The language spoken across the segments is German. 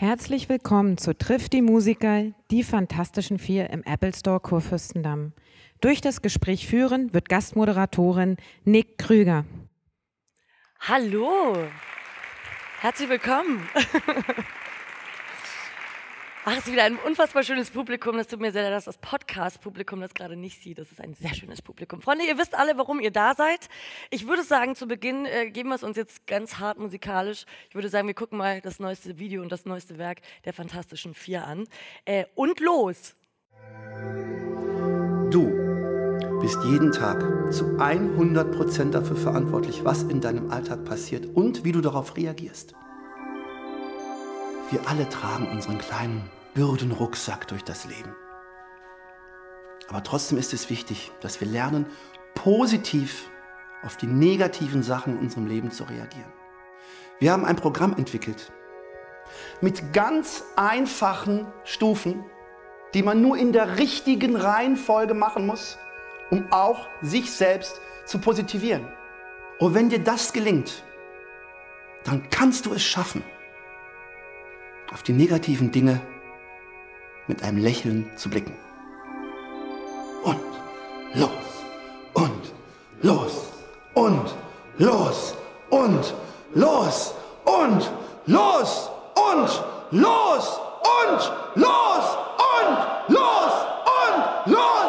Herzlich willkommen zu Trifft die Musiker, die Fantastischen Vier im Apple Store Kurfürstendamm. Durch das Gespräch führen wird Gastmoderatorin Nick Krüger. Hallo, herzlich willkommen. Ach, es ist wieder ein unfassbar schönes Publikum. Das tut mir sehr leid, dass das Podcast-Publikum das gerade nicht sieht. Das ist ein sehr schönes Publikum. Freunde, ihr wisst alle, warum ihr da seid. Ich würde sagen, zu Beginn äh, geben wir es uns jetzt ganz hart musikalisch. Ich würde sagen, wir gucken mal das neueste Video und das neueste Werk der Fantastischen Vier an. Äh, und los! Du bist jeden Tag zu 100% dafür verantwortlich, was in deinem Alltag passiert und wie du darauf reagierst. Wir alle tragen unseren kleinen Bürdenrucksack durch das Leben. Aber trotzdem ist es wichtig, dass wir lernen, positiv auf die negativen Sachen in unserem Leben zu reagieren. Wir haben ein Programm entwickelt mit ganz einfachen Stufen, die man nur in der richtigen Reihenfolge machen muss, um auch sich selbst zu positivieren. Und wenn dir das gelingt, dann kannst du es schaffen, auf die negativen Dinge zu mit einem Lächeln zu blicken. Und los, und los, und los, und los, und los, und los, und los, und los, und los.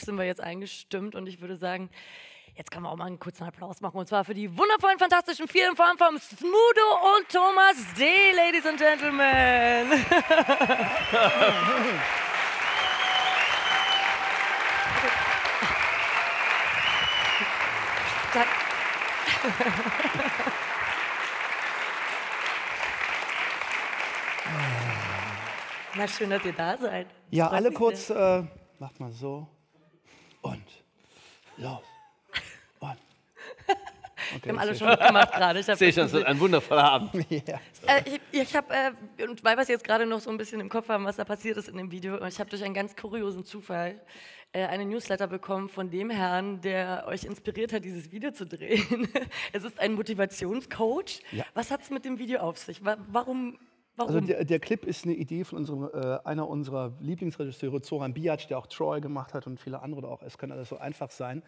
Musikalisch sind wir jetzt eingestimmt und ich würde sagen, jetzt kann man auch mal einen kurzen Applaus machen und zwar für die wundervollen, fantastischen vier in Form von Smudo und Thomas D., Ladies and Gentlemen. Na, schön, dass ihr da seid. Ja, alle kurz, äh, macht mal so los. Und. Okay, Wir haben alle schon mitgemacht gerade. Ich Sehe schon, es wird ein wundervoller Abend. Ja. Äh, ich ich habe, äh, und weil wir es jetzt gerade noch so ein bisschen im Kopf haben, was da passiert ist in dem Video, ich habe durch einen ganz kuriosen Zufall äh, einen Newsletter bekommen von dem Herrn, der euch inspiriert hat, dieses Video zu drehen. es ist ein Motivationscoach. Ja. Was hat es mit dem Video auf sich? Wa warum? Warum? Also der, der Clip ist eine Idee von unserem, äh, einer unserer Lieblingsregisseure, Zoran Biac, der auch Troy gemacht hat und viele andere auch. Es kann alles so einfach sein.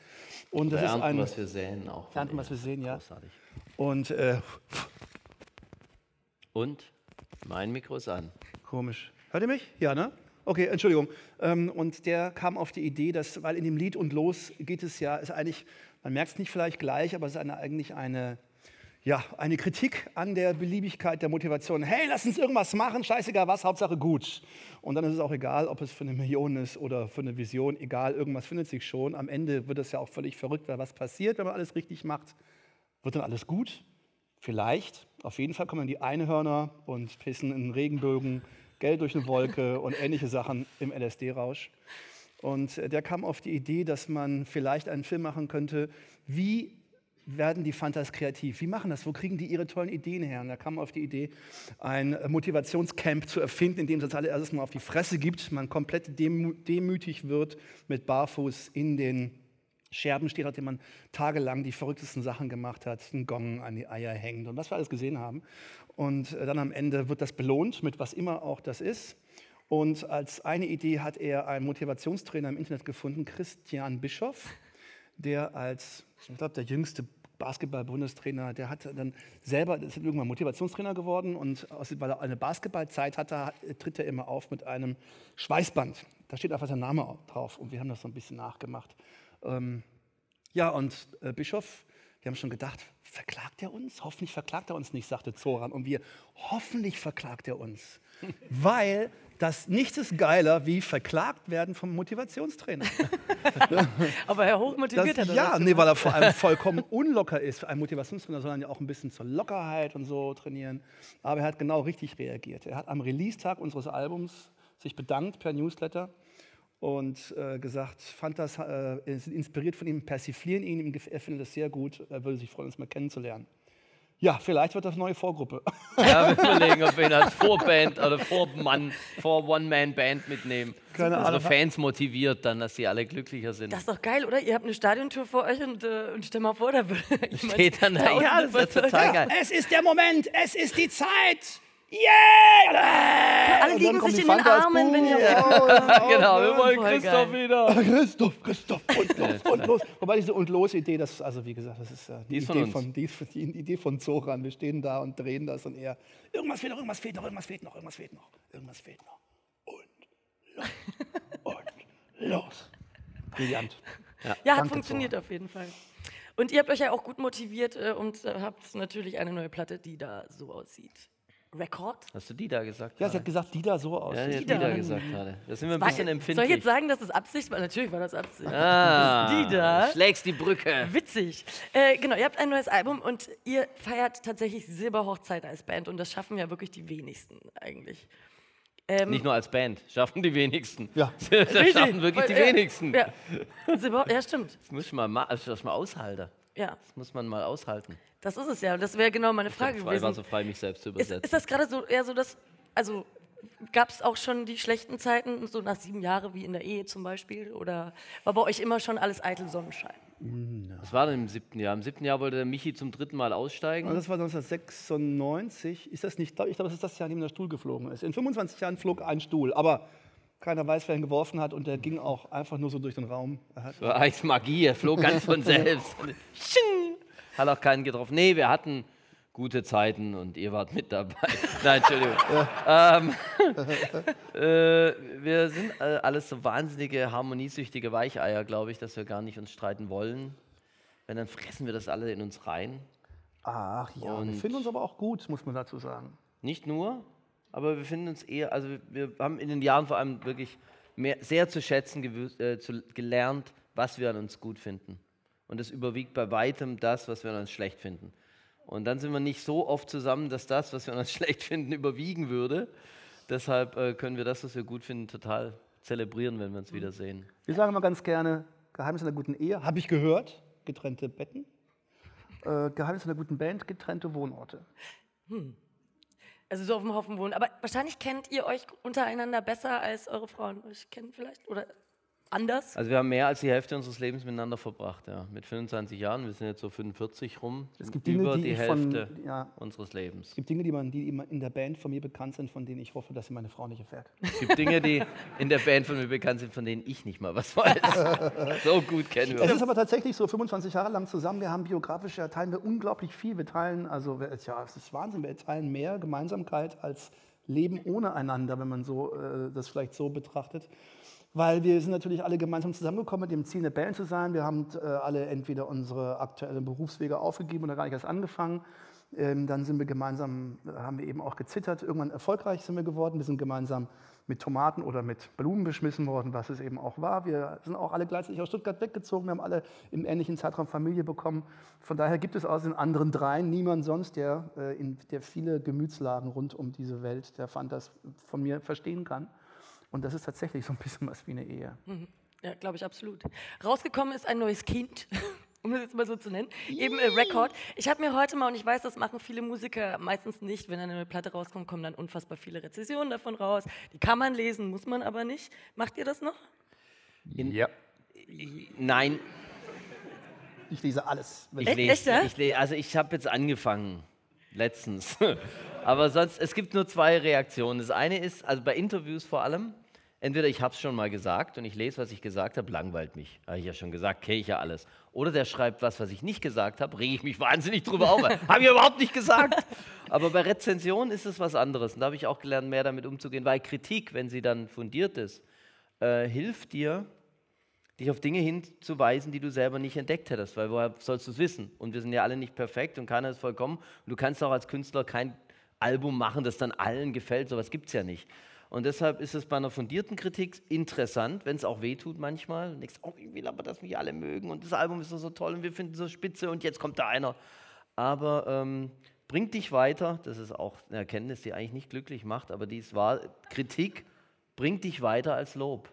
Und das ist ein was wir sehen, auch. Ernten, was wir sehen, ja. Großartig. Und äh, Und mein Mikro ist an. Komisch. Hört ihr mich? Ja, ne? Okay, Entschuldigung. Ähm, und der kam auf die Idee, dass, weil in dem Lied und los geht es ja, ist eigentlich, man merkt es nicht vielleicht gleich, aber es ist eine, eigentlich eine, ja, eine Kritik an der Beliebigkeit der Motivation. Hey, lass uns irgendwas machen, scheißegal was, Hauptsache gut. Und dann ist es auch egal, ob es für eine Million ist oder für eine Vision, egal, irgendwas findet sich schon. Am Ende wird es ja auch völlig verrückt, weil was passiert, wenn man alles richtig macht? Wird dann alles gut? Vielleicht. Auf jeden Fall kommen dann die Einhörner und pissen in Regenbögen, Geld durch eine Wolke und ähnliche Sachen im LSD-Rausch. Und äh, der kam auf die Idee, dass man vielleicht einen Film machen könnte, wie werden die Fantas kreativ? Wie machen das? Wo kriegen die ihre tollen Ideen her? Und da kam auf die Idee, ein äh, Motivationscamp zu erfinden, in dem es als allererstes mal auf die Fresse gibt, man komplett demü demütig wird, mit Barfuß in den Scherben steht, nachdem man tagelang die verrücktesten Sachen gemacht hat, einen Gong an die Eier hängt und was wir alles gesehen haben. Und äh, dann am Ende wird das belohnt, mit was immer auch das ist. Und als eine Idee hat er einen Motivationstrainer im Internet gefunden, Christian Bischoff, der als, ich glaube, der jüngste Basketball-Bundestrainer, der hat dann selber, ist irgendwann Motivationstrainer geworden und weil er eine Basketballzeit hatte, hat- tritt er immer auf mit einem Schweißband. Da steht einfach sein Name au- drauf und wir haben das so ein bisschen nachgemacht. Ähm, ja, und äh, Bischof, wir haben schon gedacht, verklagt er uns? Hoffentlich verklagt er uns nicht, sagte Zoran. Und wir, hoffentlich verklagt er uns. Weil das nichts ist geiler wie verklagt werden vom Motivationstrainer. Aber er hochmotiviert Das, hat er ja, das nee, gemacht. weil er vor allem vollkommen unlocker ist. Ein Motivationstrainer soll dann ja auch ein bisschen zur Lockerheit und so trainieren. Aber er hat genau richtig reagiert. Er hat am Release-Tag unseres Albums sich bedankt per Newsletter und äh, gesagt, fand das, äh, inspiriert von ihm, persiflieren ihn, er findet das sehr gut, er würde sich freuen, uns mal kennenzulernen. Ja, vielleicht wird das eine neue Vorgruppe. Ja, wir überlegen, ob wir ihn als Vorband oder Vormann, Vor-One-Man-Band mitnehmen. Keine Unsere Ahnung. Fans motiviert dann, dass sie alle glücklicher sind. Das ist doch geil, oder? Ihr habt eine Stadiontour vor euch und, äh, und stell mal vor, da würde jemand Steht dann da. Ja, das wird von- total geil. Es ist der Moment, es ist die Zeit. Yeah! Alle liegen sich die in den Armen, wenn ihr die genau, wir wollen Voll Christoph geil. wieder. Christoph, Christoph, und los, und los. Wobei diese und los Idee, das ist also wie gesagt, das ist äh, die, Die ist von Idee uns. von, die, die Idee von Zoran. Wir stehen da und drehen das und er, irgendwas fehlt noch, irgendwas fehlt noch, irgendwas fehlt noch, irgendwas fehlt noch, irgendwas fehlt noch. Und los, und los. Brillant. Ja, hat Danke, funktioniert auf jeden Fall. Und ihr habt euch ja auch gut motiviert äh, und äh, habt natürlich eine neue Platte, die da so aussieht. Record? Hast du die da gesagt? Ja, sie hat gesagt, die da so aus. ja, die hat Dida. die da gesagt gerade. Da sind wir ein War- bisschen Soll empfindlich. ich jetzt sagen, dass es Absicht war? Natürlich war das Absicht. Ah, Das die da. Schlägst die Brücke. Witzig. Äh, genau, ihr habt ein neues Album und ihr feiert tatsächlich Silberhochzeit als Band und das schaffen ja wirklich die wenigsten eigentlich. Ähm, Nicht nur als Band, schaffen die wenigsten. Ja. das richtig. schaffen wirklich die Ja, wenigsten. Ja, Silber, ja stimmt. Das muss man mal, also das mal aushalten. Ja, Das muss man mal aushalten. Das ist es ja. Und das wäre genau meine Frage Ich war gewesen. so frei, mich selbst zu Ist, übersetzen. ist das gerade so eher so, dass, also gab es auch schon die schlechten Zeiten, so nach sieben Jahren wie in der Ehe zum Beispiel? Oder war bei euch immer schon alles eitel Sonnenschein? Was war denn im siebten Jahr? Im siebten Jahr wollte der Michi zum dritten Mal aussteigen. Und das war 1996. Ist das nicht? Ich glaube, das ist das Jahr, in dem der Stuhl geflogen ist. In 25 Jahren flog ein Stuhl, aber keiner weiß, wer ihn geworfen hat und der ging auch einfach nur so durch den Raum. Er hat Das war eigentlich Magie, er flog ganz von selbst. Hat auch keinen getroffen. Nee, wir hatten gute Zeiten und ihr wart mit dabei. Nein, Entschuldigung. Ähm, äh, wir sind äh, alles so wahnsinnige, harmoniesüchtige Weicheier, glaube ich, dass wir gar nicht uns streiten wollen. Wenn, dann fressen wir das alle in uns rein. Ach ja, wir Und- finden uns aber auch gut, muss man dazu sagen. Nicht nur, aber wir finden uns eher, also wir haben in den Jahren vor allem wirklich mehr, sehr zu schätzen äh, zu, gelernt, was wir an uns gut finden. Und das überwiegt bei weitem das, was wir an uns schlecht finden. Und dann sind wir nicht so oft zusammen, dass das, was wir an uns schlecht finden, überwiegen würde. Deshalb äh, können wir das, was wir gut finden, total zelebrieren, wenn wir uns wiedersehen. Wir sagen immer ganz gerne, Geheimnis einer guten Ehe, habe ich gehört, getrennte Betten. Äh, Geheimnis einer guten Band, getrennte Wohnorte. Also so auf dem Haufen wohnen. Aber wahrscheinlich kennt ihr euch untereinander besser, als eure Frauen euch kennen vielleicht? Oder anders? Also wir haben mehr als die Hälfte unseres Lebens miteinander verbracht, ja. Mit 25 Jahren, wir sind jetzt so 45 rum, Es gibt Dinge, über die die ich von- Hälfte ja. unseres Lebens. Es gibt Dinge, die, man, die immer in der Band von mir bekannt sind, von denen ich hoffe, dass sie meine Frau nicht erfährt. Es gibt Dinge, die in der Band von mir bekannt sind, von denen ich nicht mal was weiß. so gut kennen wir Es uns. ist aber tatsächlich so, 25 Jahre lang zusammen, wir haben biografisch, ja, teilen wir unglaublich viel. Wir teilen, also, wir- ja, es ist Wahnsinn, wir teilen mehr Gemeinsamkeit als Leben ohne einander, wenn man so, äh, das vielleicht so betrachtet. Weil wir sind natürlich alle gemeinsam zusammengekommen mit dem Ziel, eine Band zu sein. Wir haben äh, alle entweder unsere aktuellen Berufswege aufgegeben oder gar nicht erst angefangen. Ähm, dann sind wir gemeinsam, äh, haben wir eben auch gezittert. Irgendwann erfolgreich sind wir geworden. Wir sind gemeinsam mit Tomaten oder mit Blumen beschmissen worden, was es eben auch war. Wir sind auch alle gleichzeitig aus Stuttgart weggezogen. Wir haben alle im ähnlichen Zeitraum Familie bekommen. Von daher gibt es aus den anderen dreien niemand sonst, der, äh, der viele Gemütslagen rund um diese Welt der Fantas von mir verstehen kann. Und das ist tatsächlich so ein bisschen was wie eine Ehe. Ja, glaube ich absolut. Rausgekommen ist ein neues Kind, um es jetzt mal so zu nennen, eben äh, Record. Ich habe mir heute mal, und ich weiß, das machen viele Musiker meistens nicht, wenn eine neue Platte rauskommt, kommen dann unfassbar viele Rezensionen davon raus. Die kann man lesen, muss man aber nicht. Macht ihr das noch? Ja. Nein, Ich lese alles. ich Echt? lese, Echt, ja? ich lese, also ich habe jetzt angefangen, letztens. Aber sonst, es gibt nur zwei Reaktionen. Das eine ist, also bei Interviews vor allem, entweder ich habe es schon mal gesagt und ich lese, was ich gesagt habe, langweilt mich. Habe ich ja schon gesagt, kenne ich ja alles. Oder der schreibt was, was ich nicht gesagt habe, rege ich mich wahnsinnig drüber auf. habe ich überhaupt nicht gesagt. Aber bei Rezensionen ist es was anderes. Und da habe ich auch gelernt, mehr damit umzugehen, weil Kritik, wenn sie dann fundiert ist, äh, hilft dir, dich auf Dinge hinzuweisen, die du selber nicht entdeckt hättest, weil woher sollst du es wissen? Und wir sind ja alle nicht perfekt und keiner ist vollkommen. Und du kannst auch als Künstler kein Album machen, das dann allen gefällt. Sowas gibt es ja nicht. Und deshalb ist es bei einer fundierten Kritik interessant, wenn es auch wehtut manchmal. Denkst, oh, ich will aber, dass mich alle mögen und das Album ist so, toll und wir finden so spitze und jetzt kommt da einer. Aber ähm, bringt dich weiter. Das ist auch eine Erkenntnis, die eigentlich nicht glücklich macht, aber die ist wahr. Kritik bringt dich weiter als Lob.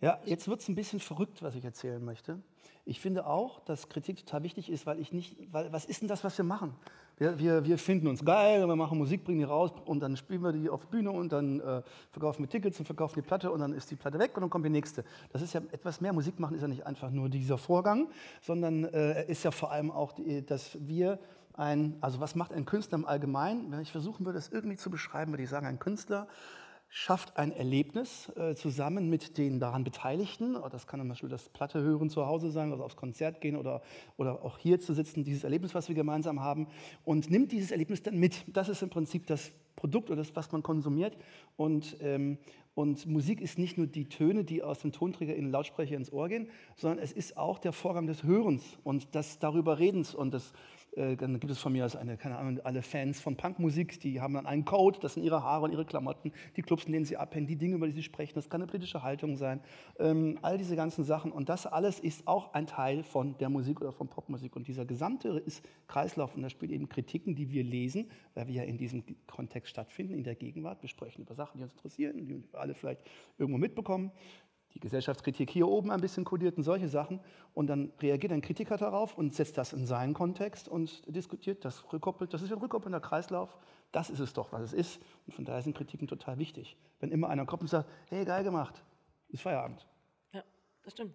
Ja, jetzt wird es ein bisschen verrückt, was ich erzählen möchte. Ich finde auch, dass Kritik total wichtig ist, weil ich nicht, weil was ist denn das, was wir machen? Wir, wir, wir finden uns geil, wir machen Musik, bringen die raus und dann spielen wir die auf Bühne und dann äh, verkaufen wir Tickets und verkaufen die Platte und dann ist die Platte weg und dann kommt die nächste. Das ist ja etwas mehr. Musik machen ist ja nicht einfach nur dieser Vorgang, sondern äh, ist ja vor allem auch, die, dass wir ein, also was macht ein Künstler im Allgemeinen? Wenn ich versuchen würde, das irgendwie zu beschreiben, würde ich sagen, ein Künstler schafft ein Erlebnis äh, zusammen mit den daran Beteiligten. Oh, Das kann zum Beispiel das Platte hören zu Hause sein, oder aufs Konzert gehen oder, oder auch hier zu sitzen, dieses Erlebnis, was wir gemeinsam haben, und nimmt dieses Erlebnis dann mit. Das ist im Prinzip das Produkt oder das, was man konsumiert. Und, ähm, und Musik ist nicht nur die Töne, die aus dem Tonträger in den Lautsprecher ins Ohr gehen, sondern es ist auch der Vorgang des Hörens und des darüber Redens und des äh, dann gibt es von mir aus eine, keine Ahnung, alle Fans von Punkmusik, die haben dann einen Code, das sind ihre Haare und ihre Klamotten, die Clubs, in denen sie abhängen, die Dinge, über die sie sprechen, das kann eine politische Haltung sein, ähm, all diese ganzen Sachen. Und das alles ist auch ein Teil von der Musik oder von Popmusik. Und dieser gesamte ist Kreislauf. Und da spielt eben Kritiken, die wir lesen, weil wir ja in diesem Kontext stattfinden, in der Gegenwart, wir sprechen über Sachen, die uns interessieren, die wir alle vielleicht irgendwo mitbekommen, die Gesellschaftskritik hier oben ein bisschen kodiert und solche Sachen. Und dann reagiert ein Kritiker darauf und setzt das in seinen Kontext und diskutiert das, rückkoppelt. Das ist ein rückkoppelnder Kreislauf. Das ist es doch, was es ist. Und von daher sind Kritiken total wichtig. Wenn immer einer kommt und sagt, hey, geil gemacht, ist Feierabend. Ja, das stimmt.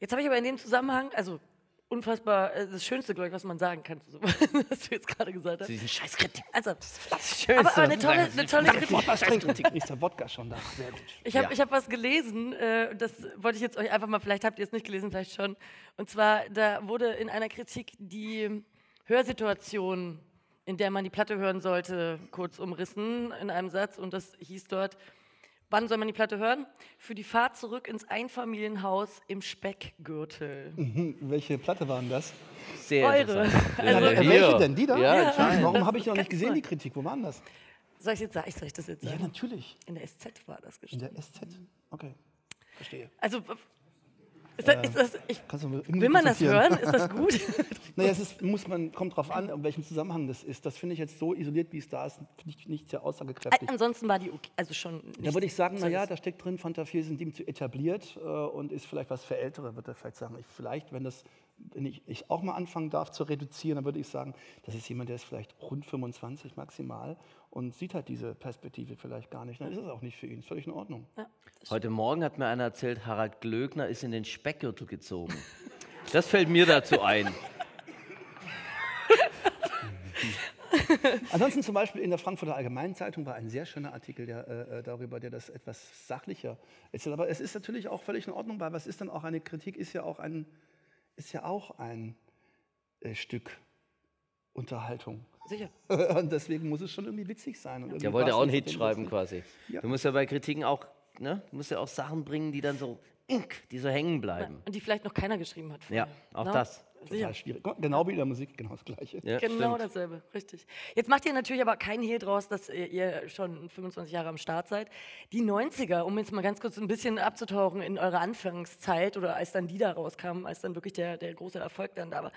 Jetzt habe ich aber in dem Zusammenhang, also unfassbar, äh, das Schönste, glaube ich, was man sagen kann, so, was du jetzt gerade gesagt hast. Diesen scheiß Kritik. Also, Schönste, aber, aber eine tolle, eine tolle Kritik. Ist der Wodka schon da? Sehr gut. Ich habe Ja. ich hab was gelesen, äh, das wollte ich jetzt euch einfach mal, vielleicht habt ihr es nicht gelesen, vielleicht schon. Und zwar, da wurde in einer Kritik die Hörsituation in der man die Platte hören sollte, kurz umrissen in einem Satz. Und das hieß dort, wann soll man die Platte hören? Für die Fahrt zurück ins Einfamilienhaus im Speckgürtel. Hm, welche Platte waren das? Sehr Eure. interessant. Also- Hier. welche denn? Die da? Ja, anscheinend. Warum habe ich noch nicht gesehen, die Kritik? Wo waren das? Soll ich jetzt sagen? Soll ich das jetzt Ja, sagen? natürlich. In der SZ war das In geschrieben. der SZ. Okay, verstehe. Also, ist das, ist das, ich, mir irgendwie will man das hören? Ist das gut? Naja, es ist, muss man, kommt drauf an, in welchem Zusammenhang das ist. Das finde ich jetzt so isoliert, wie es da ist, finde ich nicht sehr aussagekräftig. Ansonsten war die okay. Also schon. Da würde ich sagen, naja, da steckt drin, Fanta 4 sind ihm zu etabliert äh, und ist vielleicht was für Ältere, würde er vielleicht sagen. Ich, vielleicht, wenn das, wenn ich, ich auch mal anfangen darf zu reduzieren, dann würde ich sagen, das ist jemand, der ist vielleicht rund 25 maximal und sieht halt diese Perspektive vielleicht gar nicht. Dann ist es auch nicht für ihn. Ist völlig in Ordnung. Heute Morgen hat mir einer erzählt, Harald Glöckner ist in den Speckgürtel gezogen. Das fällt mir dazu ein. Ansonsten zum Beispiel in der Frankfurter Allgemeinen Zeitung war ein sehr schöner Artikel der, äh, darüber, der das etwas sachlicher erzählt. Aber es ist natürlich auch völlig in Ordnung, weil was ist dann auch eine Kritik, ist ja auch ein, ist ja auch ein äh, Stück Unterhaltung. Sicher. Und deswegen muss es schon irgendwie witzig sein. Und irgendwie Der wollte auch einen Hit schreiben quasi. Ja. Du musst ja bei Kritiken auch, ne, du musst ja auch Sachen bringen, die dann so, die so hängen bleiben. Und die vielleicht noch keiner geschrieben hat. Ja, vorher. auch Ne? das. Total schwierig. Genau wie in der Musik, genau das Gleiche. Ja, Genau stimmt. dasselbe, richtig. Jetzt macht ihr natürlich aber keinen Hehl draus, dass ihr- ihr schon 25 Jahre am Start seid. Die 90er, um jetzt mal ganz kurz ein bisschen abzutauchen in eure Anfangszeit oder als dann die da rauskamen, als dann wirklich der, der große Erfolg dann da war.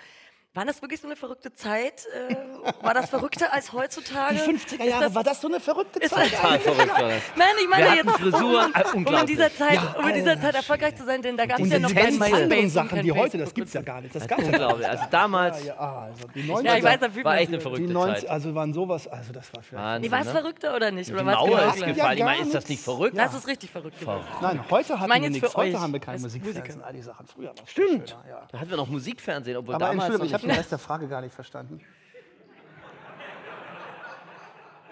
War das wirklich so eine verrückte Zeit? Äh, war das verrückter als heutzutage? Die 50er Ist Jahre, das- war das so eine verrückte Zeit? das- Total verrückt war das. Nein, ich meine jetzt, Frisuren, um, um in dieser Zeit, Ja, um in dieser Alter, Zeit erfolgreich zu sein, denn da gab es ja noch kein ganzen MySpace anderen Sachen, die heute, das gibt es ja gar nicht. Das gab's ja gar Unglaublich. Also damals Ja, ja, also die Ja, 90er, ich weiß, da war echt eine verrückte 90, Zeit. also waren sowas, also das war vielleicht. Wahnsinn, Nee, war es ne? verrückter oder nicht? Oder Die war's Mauer genau ist gefallen. Ich meine, ist das nicht verrückt? Das ist richtig verrückt gewesen. Nein, heute hatten wir nichts. Heute haben wir kein als Musikfernsehen, all die Sachen. Früher es Stimmt. Da hatten wir noch Musikfernsehen, obwohl damals Den Rest der Frage gar nicht verstanden.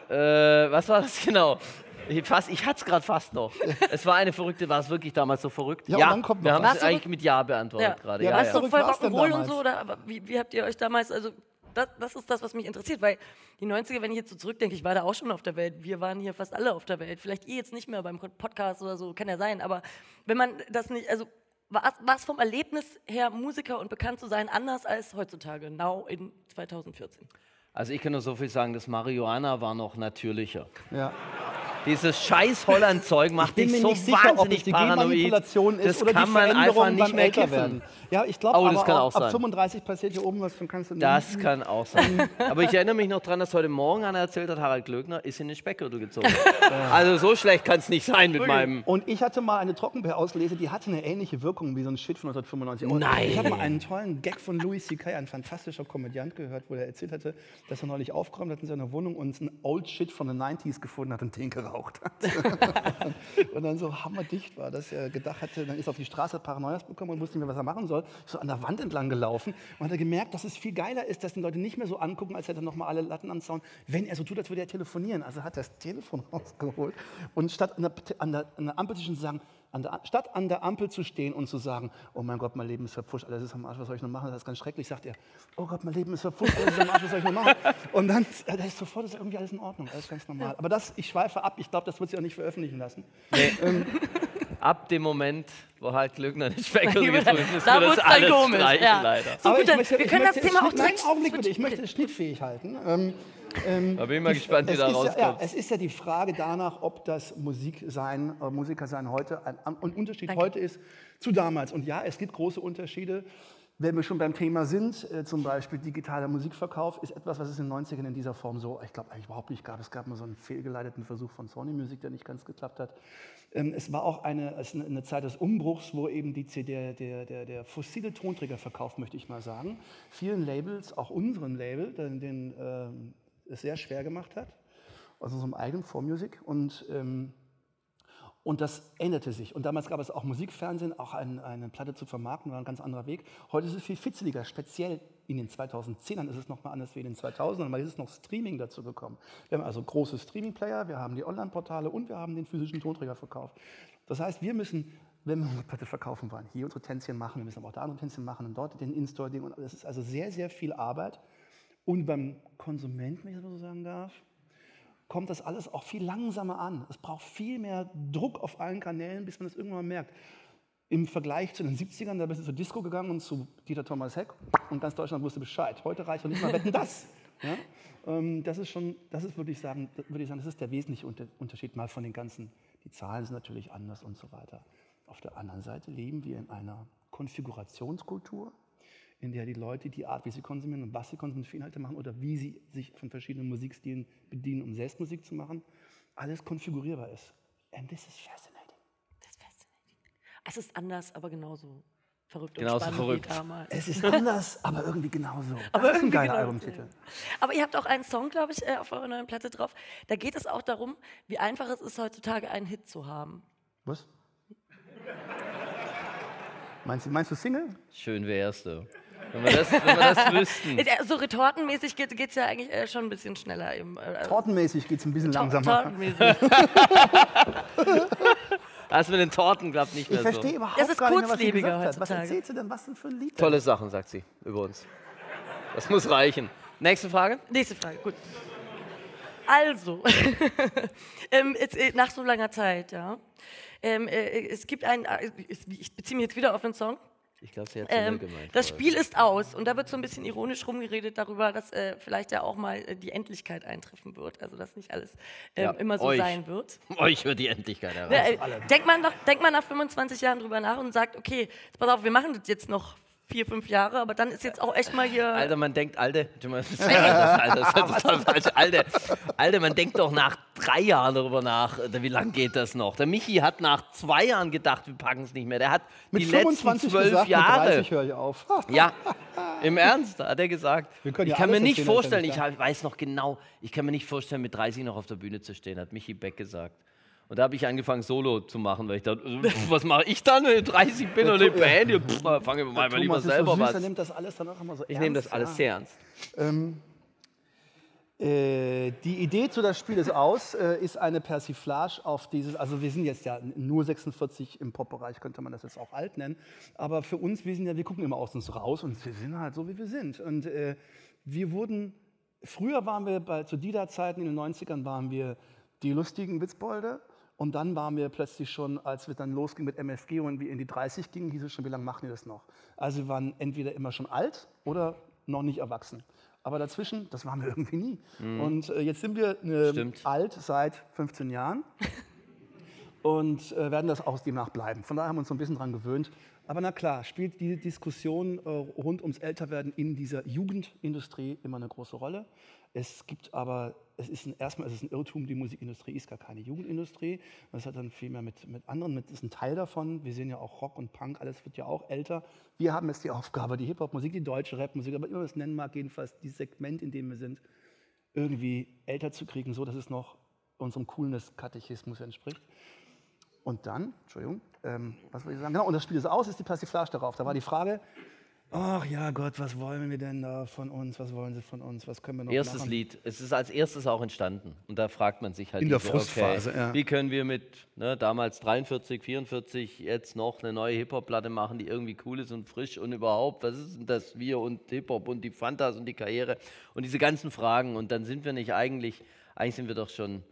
Äh, was war das genau? Ich, fast, ich hatte es gerade fast noch. Es war eine verrückte, war es wirklich damals so verrückt? Ja, und dann kommt wir noch haben was. es eigentlich mit Ja beantwortet gerade. Ja, Ja, Warst ja. du voll Rock'n'Roll und so? Oder, wie, wie habt ihr euch damals, also das, das ist das, was mich interessiert, weil die 90er, wenn ich jetzt so zurückdenke, ich war da auch schon auf der Welt, wir waren hier fast alle auf der Welt, vielleicht ihr jetzt nicht mehr beim Podcast oder so, kann ja sein, aber wenn man das nicht, also war es vom Erlebnis her, Musiker und bekannt zu sein, anders als heutzutage, now in 2014? Also ich kann nur so viel sagen, das Marihuana war noch natürlicher. Ja. Dieses scheiß Holland-Zeug macht bin dich so nicht sicher, ob es wahnsinnig die paranoid. Das oder kann die man einfach nicht mehr kiffen. werden. Ja, ich glaube Oh, das kann auch, auch ab sein. 35 passiert hier oben was, dann kannst du Das kann auch sein. Aber ich erinnere mich noch daran, dass heute Morgen einer erzählt hat, Harald Glöckner ist in den Speckgürtel gezogen. also so schlecht kann es nicht sein mit meinem... Und ich hatte mal eine Trockenbeerauslese, die hatte eine ähnliche Wirkung wie so ein Shit von 1995. Und Nein. Ich habe mal einen tollen Gag von Louis C.K., ein fantastischer Komödiant, gehört, wo er erzählt hatte, dass er neulich aufgeräumt hat in seiner Wohnung und einen Old Shit von den 90s gefunden hat und den geraucht hat. und dann so hammerdicht war, dass er gedacht hatte, dann ist er auf die Straße Paranoias bekommen und wusste nicht mehr, was er machen soll. So an der Wand entlang gelaufen und hat er gemerkt, dass es viel geiler ist, dass die Leute nicht mehr so angucken, als hätte er noch mal alle Latten am Zaun, wenn er so tut, als würde er telefonieren. Also hat er das Telefon rausgeholt und statt an der, an der, an der Ampel zu sagen, an der, statt an der Ampel zu stehen und zu sagen, oh mein Gott, mein Leben ist verpfuscht, alles ist am Arsch, was soll ich noch machen? Das ist ganz schrecklich, sagt er, oh Gott, mein Leben ist verpfuscht, alles ist am Arsch, was soll ich noch machen? Und dann das ist sofort ist irgendwie alles in Ordnung, alles ganz normal. Aber das, ich schweife ab, ich glaube, das wird sie auch nicht veröffentlichen lassen. Ab dem Moment, wo halt Glöckner den Speckgürtel Da gezogen ist, wurd's wird das dann alles komisch, ja. leider. So, Aber gut, möchte- wir können das Thema auch nein, direkt Augenblick bitte, ich möchte es schnittfähig halten. Ähm, ähm, Da bin ich mal die- gespannt, wie da ist ja, ja, rauskommt. Es ist ja die Frage danach, ob das Musiksein, äh, Musikersein heute ein, ein Unterschied Danke. heute ist zu damals. Und ja, es gibt große Unterschiede. Wenn wir schon beim Thema sind, äh, zum Beispiel digitaler Musikverkauf, ist etwas, was es in den 90ern in dieser Form so, ich glaube, eigentlich überhaupt nicht gab. Es gab mal so einen fehlgeleiteten Versuch von Sony Music, der nicht ganz geklappt hat. Ähm, es war auch eine, eine- Zeit des Umbruchs, wo eben die, der, der, der, der fossile Tonträgerverkauf, möchte ich mal sagen, vielen Labels, auch unserem Label, den, den ähm, es sehr schwer gemacht hat, aus unserem eigenen Vormusik. Und ähm, und das änderte sich. Und damals gab es auch Musikfernsehen, auch ein, eine Platte zu vermarkten, war ein ganz anderer Weg. Heute ist es viel fitzeliger, speziell in den 2010ern ist es nochmal anders wie in den 2000ern, weil es ist noch Streaming dazu gekommen. Wir haben also große Streaming-Player, wir haben die Online-Portale und wir haben den physischen Tonträgerverkauf. Das heißt, wir müssen, wenn wir Platte verkaufen wollen, hier unsere Tänzchen machen, wir müssen aber auch da andere Tänzchen machen und dort den In-Store-Ding. Das ist also sehr, sehr viel Arbeit. Und beim Konsumenten, wenn ich das mal so sagen darf, kommt das alles auch viel langsamer an. Es braucht viel mehr Druck auf allen Kanälen, bis man das irgendwann merkt. Im Vergleich zu den 70ern, da bist du zur Disco gegangen und zu Dieter Thomas Heck und ganz Deutschland wusste Bescheid. Heute reicht doch nicht mal Wetten das. Ja? Ähm, das ist schon, das ist, würde ich sagen, würde ich sagen, das ist der wesentliche Unter- Unterschied mal von den ganzen, die Zahlen sind natürlich anders und so weiter. Auf der anderen Seite leben wir in einer Konfigurationskultur, in der die Leute die Art, wie sie konsumieren und was sie konsumieren, für Inhalte machen oder wie sie sich von verschiedenen Musikstilen bedienen, um selbst Musik zu machen, alles konfigurierbar ist. And this is fascinating. Es ist anders, aber genauso verrückt Genauso und spannend verrückt. wie damals. Es ist anders, aber irgendwie genauso. Aber das ist ein irgendwie geiler Albumtitel. Aber ihr habt auch einen Song, glaube ich, äh, auf eurer neuen Platte drauf. Da geht es auch darum, wie einfach es ist, heutzutage einen Hit zu haben. Was? Meinst du, meinst du Single? Schön wär's du. Wenn wir das, wenn wir das wüssten. So retortenmäßig geht es ja eigentlich äh, schon ein bisschen schneller. Äh, Tortenmäßig geht es ein bisschen Tor- langsamer. Tortenmäßig. Das mit den Torten klappt nicht mehr Ich verstehe so. überhaupt Das ist gar nicht mehr, was sie kurzlebiger gesagt hat. Was erzählt sie denn? Was denn für ein Lied? Tolle Sachen, sagt sie über uns. Das muss reichen. Nächste Frage. Nächste Frage, gut. Also, ähm, jetzt, äh, nach so langer Zeit, ja. Ähm, äh, es gibt einen, äh, ich beziehe mich jetzt wieder auf den Song. Ich glaube, sie hat Ähm, ähm, gemeint. das Spiel ist aus und da wird so ein bisschen ironisch rumgeredet darüber, dass äh, vielleicht ja auch mal äh, die Endlichkeit eintreffen wird. Also dass nicht alles ähm, Ja, immer so euch. sein wird. Euch wird die Endlichkeit Ne, erreichen. äh, denkt, man nach, denkt man nach 25 Jahren drüber nach und sagt, okay, pass auf, wir machen das jetzt noch vier, fünf Jahre, aber dann ist jetzt auch echt mal hier. Alter, man denkt, Alter, das, Alter, das ist total falsch. Alter, Alter, man denkt doch nach drei Jahren darüber nach, äh, wie lange geht das noch? Der Michi hat nach zwei Jahren gedacht, wir packen es nicht mehr. Der hat Mit die letzten 25 zwölf gesagt, Jahre. mit 30 höre ich auf. Ja, im Ernst, hat er gesagt. Wir können ich ja kann mir nicht vorstellen, ich weiß noch genau, ich kann mir nicht vorstellen, mit 30 noch auf der Bühne zu stehen, hat Michi Beck gesagt. Und da habe ich angefangen, Solo zu machen, weil ich dachte, pf, was mache ich dann, wenn ich 30 bin und eine Band? Ja, Fange ich mal lieber selber so süß, was. nimmt das alles dann auch immer so Ich nehme das alles ja. sehr ernst. Äh, die Idee zu das Spiel ist aus, äh, ist eine Persiflage auf dieses, also wir sind jetzt ja nur 46 im Pop-Bereich, könnte man das jetzt auch alt nennen, aber für uns, wir sind ja, wir gucken immer aus uns raus und wir sind halt so, wie wir sind. Und äh, wir wurden, früher waren wir bei, zu DIDA-Zeiten in den 90ern waren wir die lustigen Witzbolde und dann waren wir plötzlich schon, als wir dann losging mit MFG und wir in die 30 gingen, hieß es schon, wie lange machen die das noch? Also wir waren entweder immer schon alt oder noch nicht erwachsen. Aber dazwischen, das waren wir irgendwie nie. Und äh, jetzt sind wir äh, alt seit 15 Jahren und äh, werden das auch demnach bleiben. Von daher haben wir uns so ein bisschen dran gewöhnt. Aber na klar, spielt die Diskussion äh, rund ums Älterwerden in dieser Jugendindustrie immer eine große Rolle. Es gibt aber, es ist ein, erstmal ist es ein Irrtum, die Musikindustrie ist gar keine Jugendindustrie. Das hat dann viel mehr mit, mit anderen, mit, ist ein Teil davon. Wir sehen ja auch Rock und Punk, alles wird ja auch älter. Wir haben jetzt die Aufgabe, die Hip-Hop-Musik, die deutsche Rapmusik, aber man es nennen mag, jedenfalls dieses Segment, in dem wir sind, irgendwie älter zu kriegen, so dass es noch unserem Coolness-Katechismus entspricht. Und dann, Entschuldigung, ähm, was wollte ich sagen? Genau, und das Spiel ist aus, ist die Persiflage darauf. Da war die Frage, ach ja Gott, was wollen wir denn da von uns? Was wollen sie von uns? Was können wir noch Erstes machen? Lied. Es ist als erstes auch entstanden. Und da fragt man sich halt, In der Frustphase, ja. wie können wir mit ne, damals 43, 44 jetzt noch eine neue Hip-Hop-Platte machen, die irgendwie cool ist und frisch und überhaupt, was ist denn das wir und Hip-Hop und die Fantas und die Karriere und diese ganzen Fragen. Und dann sind wir nicht eigentlich, eigentlich sind wir doch schon,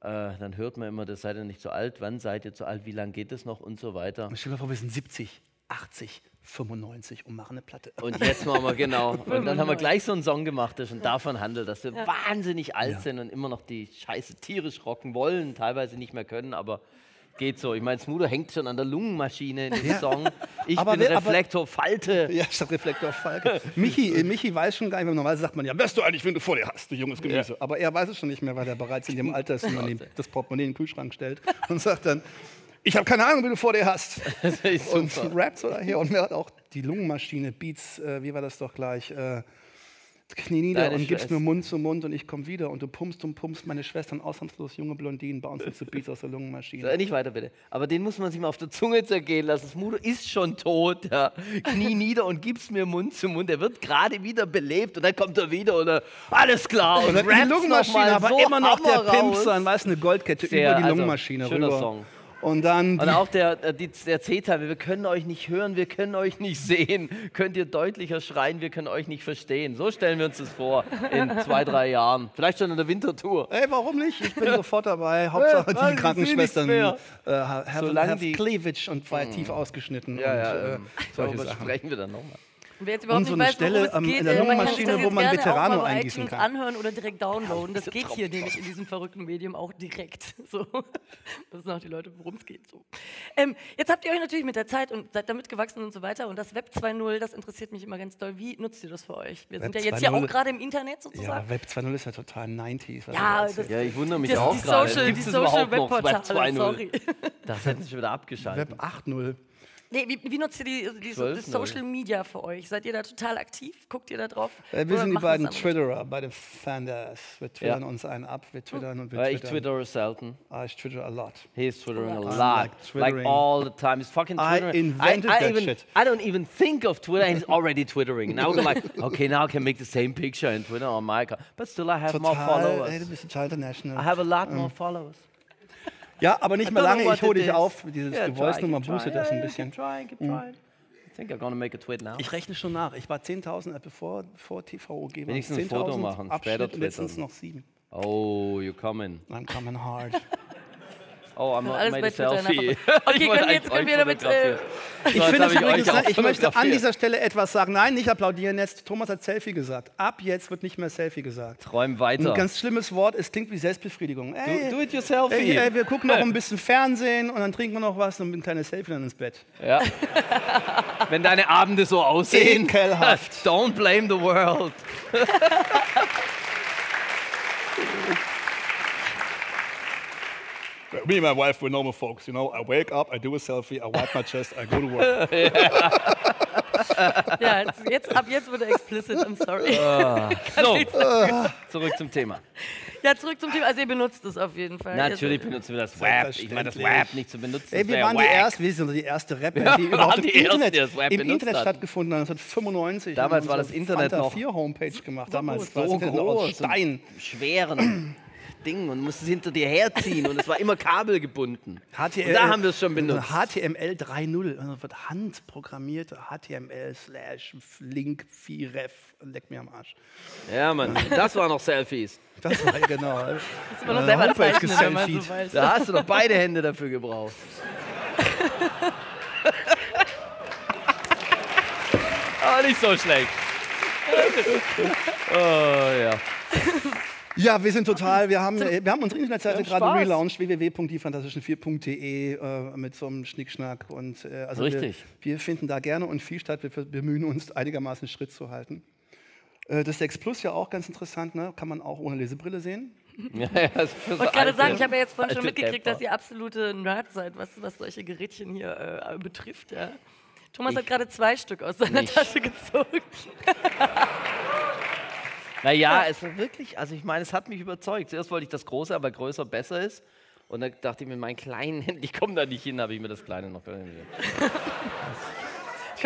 äh, dann hört man immer, das seid ihr nicht zu alt, wann seid ihr zu alt, wie lange geht es noch und so weiter. Stell dir vor, wir sind 70, 80, 95 und machen eine Platte. Und jetzt machen wir genau. Und dann haben wir gleich so einen Song gemacht, der schon davon handelt, dass wir wahnsinnig alt sind und immer noch die Scheiße tierisch rocken wollen, teilweise nicht mehr können, aber geht so. Ich meine, Smudo hängt schon an der Lungenmaschine in dem Song. Ich Aber bin wer- aber- Reflektor, Falte. Ja, statt Reflektor Falke. Michi, äh, Michi weiß schon gar nicht mehr. Normalerweise sagt man ja, wärst du eigentlich, wenn du vor dir hast, du junges Gemüse. Aber er weiß es schon nicht mehr, weil er bereits in dem Alter ist, wenn man das Portemonnaie in den Kühlschrank stellt und sagt dann, ich habe keine Ahnung, wie du vor dir hast. Das Und rappt so daher. Und wer hat auch die Lungenmaschine, Beats, äh, wie war das doch gleich? Äh, Knie nieder Deine und gibst Schwester. mir Mund zu Mund und ich komme wieder. Und du pumpst und pumpst meine Schwestern ausnahmslos junge Blondinen, bouncen zu Beats aus der Lungenmaschine. Äh, Nicht weiter bitte. Aber den muss man sich mal auf der Zunge zergehen lassen. Smudo ist schon tot. Ja. Knie nieder und gib's mir Mund zu Mund. Er wird gerade wieder belebt und dann kommt er wieder und er, alles klar. Und, Und die Lungenmaschine, aber so immer noch der Pimp raus. sein, weißt du, eine Goldkette Sehr, über die also, Lungenmaschine schöner rüber. Song. Und dann Und auch der, äh, die, der C-Teil, wir können euch nicht hören, wir können euch nicht sehen. Könnt ihr deutlicher schreien, wir können euch nicht verstehen. So stellen wir uns das vor in zwei, drei Jahren. Vielleicht schon in der Wintertour. Ey, warum nicht? Ich bin sofort dabei. Hauptsache, die ich Krankenschwestern äh, have, Solange have die- Cleavage und weit tief ausgeschnitten. und, äh, solche Darüber Sachen. sprechen wir dann nochmal. Wer jetzt überhaupt Und so nicht eine weiß, worum Stelle geht, in der äh, Lungenmaschine, wo man bei eingießen kann. anhören oder direkt downloaden. Das geht hier nämlich in diesem verrückten Medium auch direkt. So. Das sind auch die Leute, worum es geht. So. Ähm, jetzt habt ihr euch natürlich mit der Zeit und seid damit gewachsen und so weiter. Und das Web 2.0, das interessiert mich immer ganz doll. Wie nutzt ihr das für euch? Wir sind Web ja jetzt hier 2.0 auch gerade im Internet Ja, sozusagen. Web 2.0 ist ja total 90s. was Ja, das-. Ja, ich wundere mich Das, auch die gerade. Social, die Social überhaupt noch Web Webportale, 2.0? sorry. Das hätten sie wieder abgeschaltet. Web 8.0. Nee, wie, wie nutzt ihr die, die, so, das 12.0. Social Media für euch? Seid ihr da total aktiv? Guckt ihr da drauf? Äh, wir Oder sind die beiden? Twitterer, beide Fanders. Wir twittern Ja. uns einen ab, wir twittern und wir Weil ich twittern. twittere selten. Ah, ich twitter a lot. He's twittering a I lot. like Like, all the time. He's fucking I twittering. invented I, I that even, shit. I don't even think of Twitter and he's already twittering. Now I'm like, okay, now I can make the same picture and Twitter on my account. But still I have more Total, ey, du followers. bist total international. I have a lot more followers. Ja, aber nicht mehr lange, ich hole dich auf. Dieses Yeah, Voice try, Nummer keep boostet das ein Yeah, bisschen. Keep trying, keep trying. I think I'm gonna make a tweet now. Ich rechne schon nach. Ich war 10.000, äh, bevor vor TVOG war. Wenigstens ein Foto machen, Abschnitt später twittern. noch sieben. Oh, you're coming. I'm coming hard. Oh, I'm Alles made a selfie. Okay, Ich können wir jetzt- können wir damit, fotografieren. Ich So, finde auch ne, ich möchte an dieser Stelle etwas sagen. Nein, nicht applaudieren jetzt. Thomas hat Selfie gesagt. Ab jetzt wird nicht mehr Selfie gesagt. Träum Ein weiter. ganz schlimmes Wort, es klingt wie Selbstbefriedigung. Ey, do it yourself. ey, ey, wir gucken noch ein bisschen Fernsehen und dann trinken wir noch was und ein kleines Selfie dann ins Bett. Ja. Wenn deine Abende so aussehen, Ekelhaft. don't blame the world. Me and my wife, we're normal folks, you know. I wake up, I do a selfie, I wipe my chest, I go to work. Ja, jetzt, jetzt, ab jetzt wird er explicit, I'm sorry. So, zurück zum Thema. Ja, zurück zum Thema. Also ihr benutzt es auf jeden Fall. Natürlich Also, benutzen wir das Web. Ich meine, das. Web nicht zu benutzen. Ey, das wir wär waren die wack. erste, wir sind die erste Rapper, die wir überhaupt waren im die Ersten, Internet, die das Web im benutzt Internet hatten. stattgefunden haben. 1995. Damals war das Internet Fanta noch 4 Homepage gemacht. Damals so war das Internet noch aus groß und Stein. schweren Ding und musste es hinter dir herziehen und es war immer kabelgebunden. HTML, Und da haben wir es schon benutzt. HTML 3.0, also wird handprogrammierte HTML slash Link Ref, leck mir am Arsch. Ja, Mann, das waren noch Selfies. Das war genau. muss man noch selber zeichnen, wenn man so weiß. Da hast du doch beide Hände dafür gebraucht. Aber nicht so schlecht. Oh ja. Ja, wir sind total, wir haben, äh, wir haben unsere Internetseite gerade Spaß. relaunched, www.diefantastischen4.de äh, mit so einem Schnickschnack. Und, äh, also Richtig. Wir, wir finden da gerne und viel statt. Wir bemühen uns, einigermaßen Schritt zu halten. Äh, das 6 Plus ja auch ganz interessant, ne? kann man auch ohne Lesebrille sehen. ja, ja das ist für Ich wollte gerade sagen, ich habe ja jetzt vorhin schon mitgekriegt, dass ihr absolute Nerds seid, was, was solche Gerätchen hier äh, betrifft. Ja. Thomas Ich- hat gerade zwei Stück aus seiner Nicht. Tasche gezogen. Naja, es war wirklich, also ich meine, es hat mich überzeugt. Zuerst wollte ich das Große, aber größer besser ist. Und dann dachte ich mir, meinen kleinen Händen, ich komme da nicht hin, habe ich mir das Kleine noch können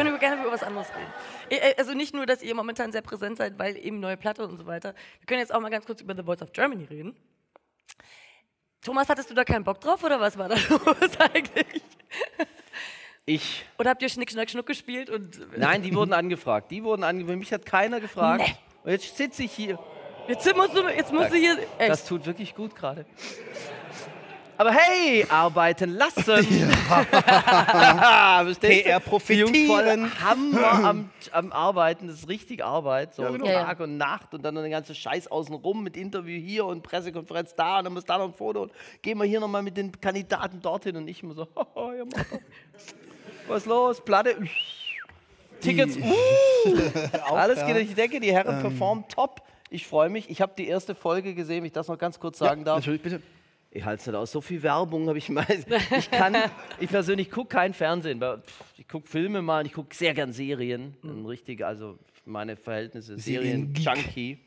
über, gerne über was anderes reden. Äh, äh, Also nicht nur, dass ihr momentan sehr präsent seid, weil eben neue Platte und so weiter. Wir können jetzt auch mal ganz kurz über The Voice of Germany reden. Thomas, hattest du da keinen Bock drauf oder was war da los eigentlich? Ich, Oder habt ihr Schnick, Schnack, Schnuck gespielt? Und nein, die wurden angefragt. Die wurden angefragt. Mich hat keiner gefragt. Nee. Und jetzt sitze ich hier. jetzt musst du, jetzt musst du hier. Echt? Das tut wirklich gut gerade. Aber hey, arbeiten lassen. Verstehst du? PR Die Jungs voll profitieren. Hammer am, am Arbeiten. Das ist richtig Arbeit. So genau. Ja, ja. Tag und Nacht und dann noch den ganzen Scheiß außenrum mit Interview hier und Pressekonferenz da und dann muss da noch ein Foto und gehen wir hier nochmal mit den Kandidaten dorthin und ich immer so, ja, mach doch. was ist los? Platte. Tickets. Uh, alles geht die Decke. Die Ähm. Herren performen top. Ich freue mich. Ich habe die erste Folge gesehen, wenn ich das noch ganz kurz sagen darf. Natürlich, bitte. Ich halte es nicht aus. So viel Werbung habe ich mal. Ich kann, ich persönlich gucke kein Fernsehen. Ich gucke Filme mal und ich gucke sehr gern Serien. Ein richtig, also meine Verhältnisse. Serien-Junkie.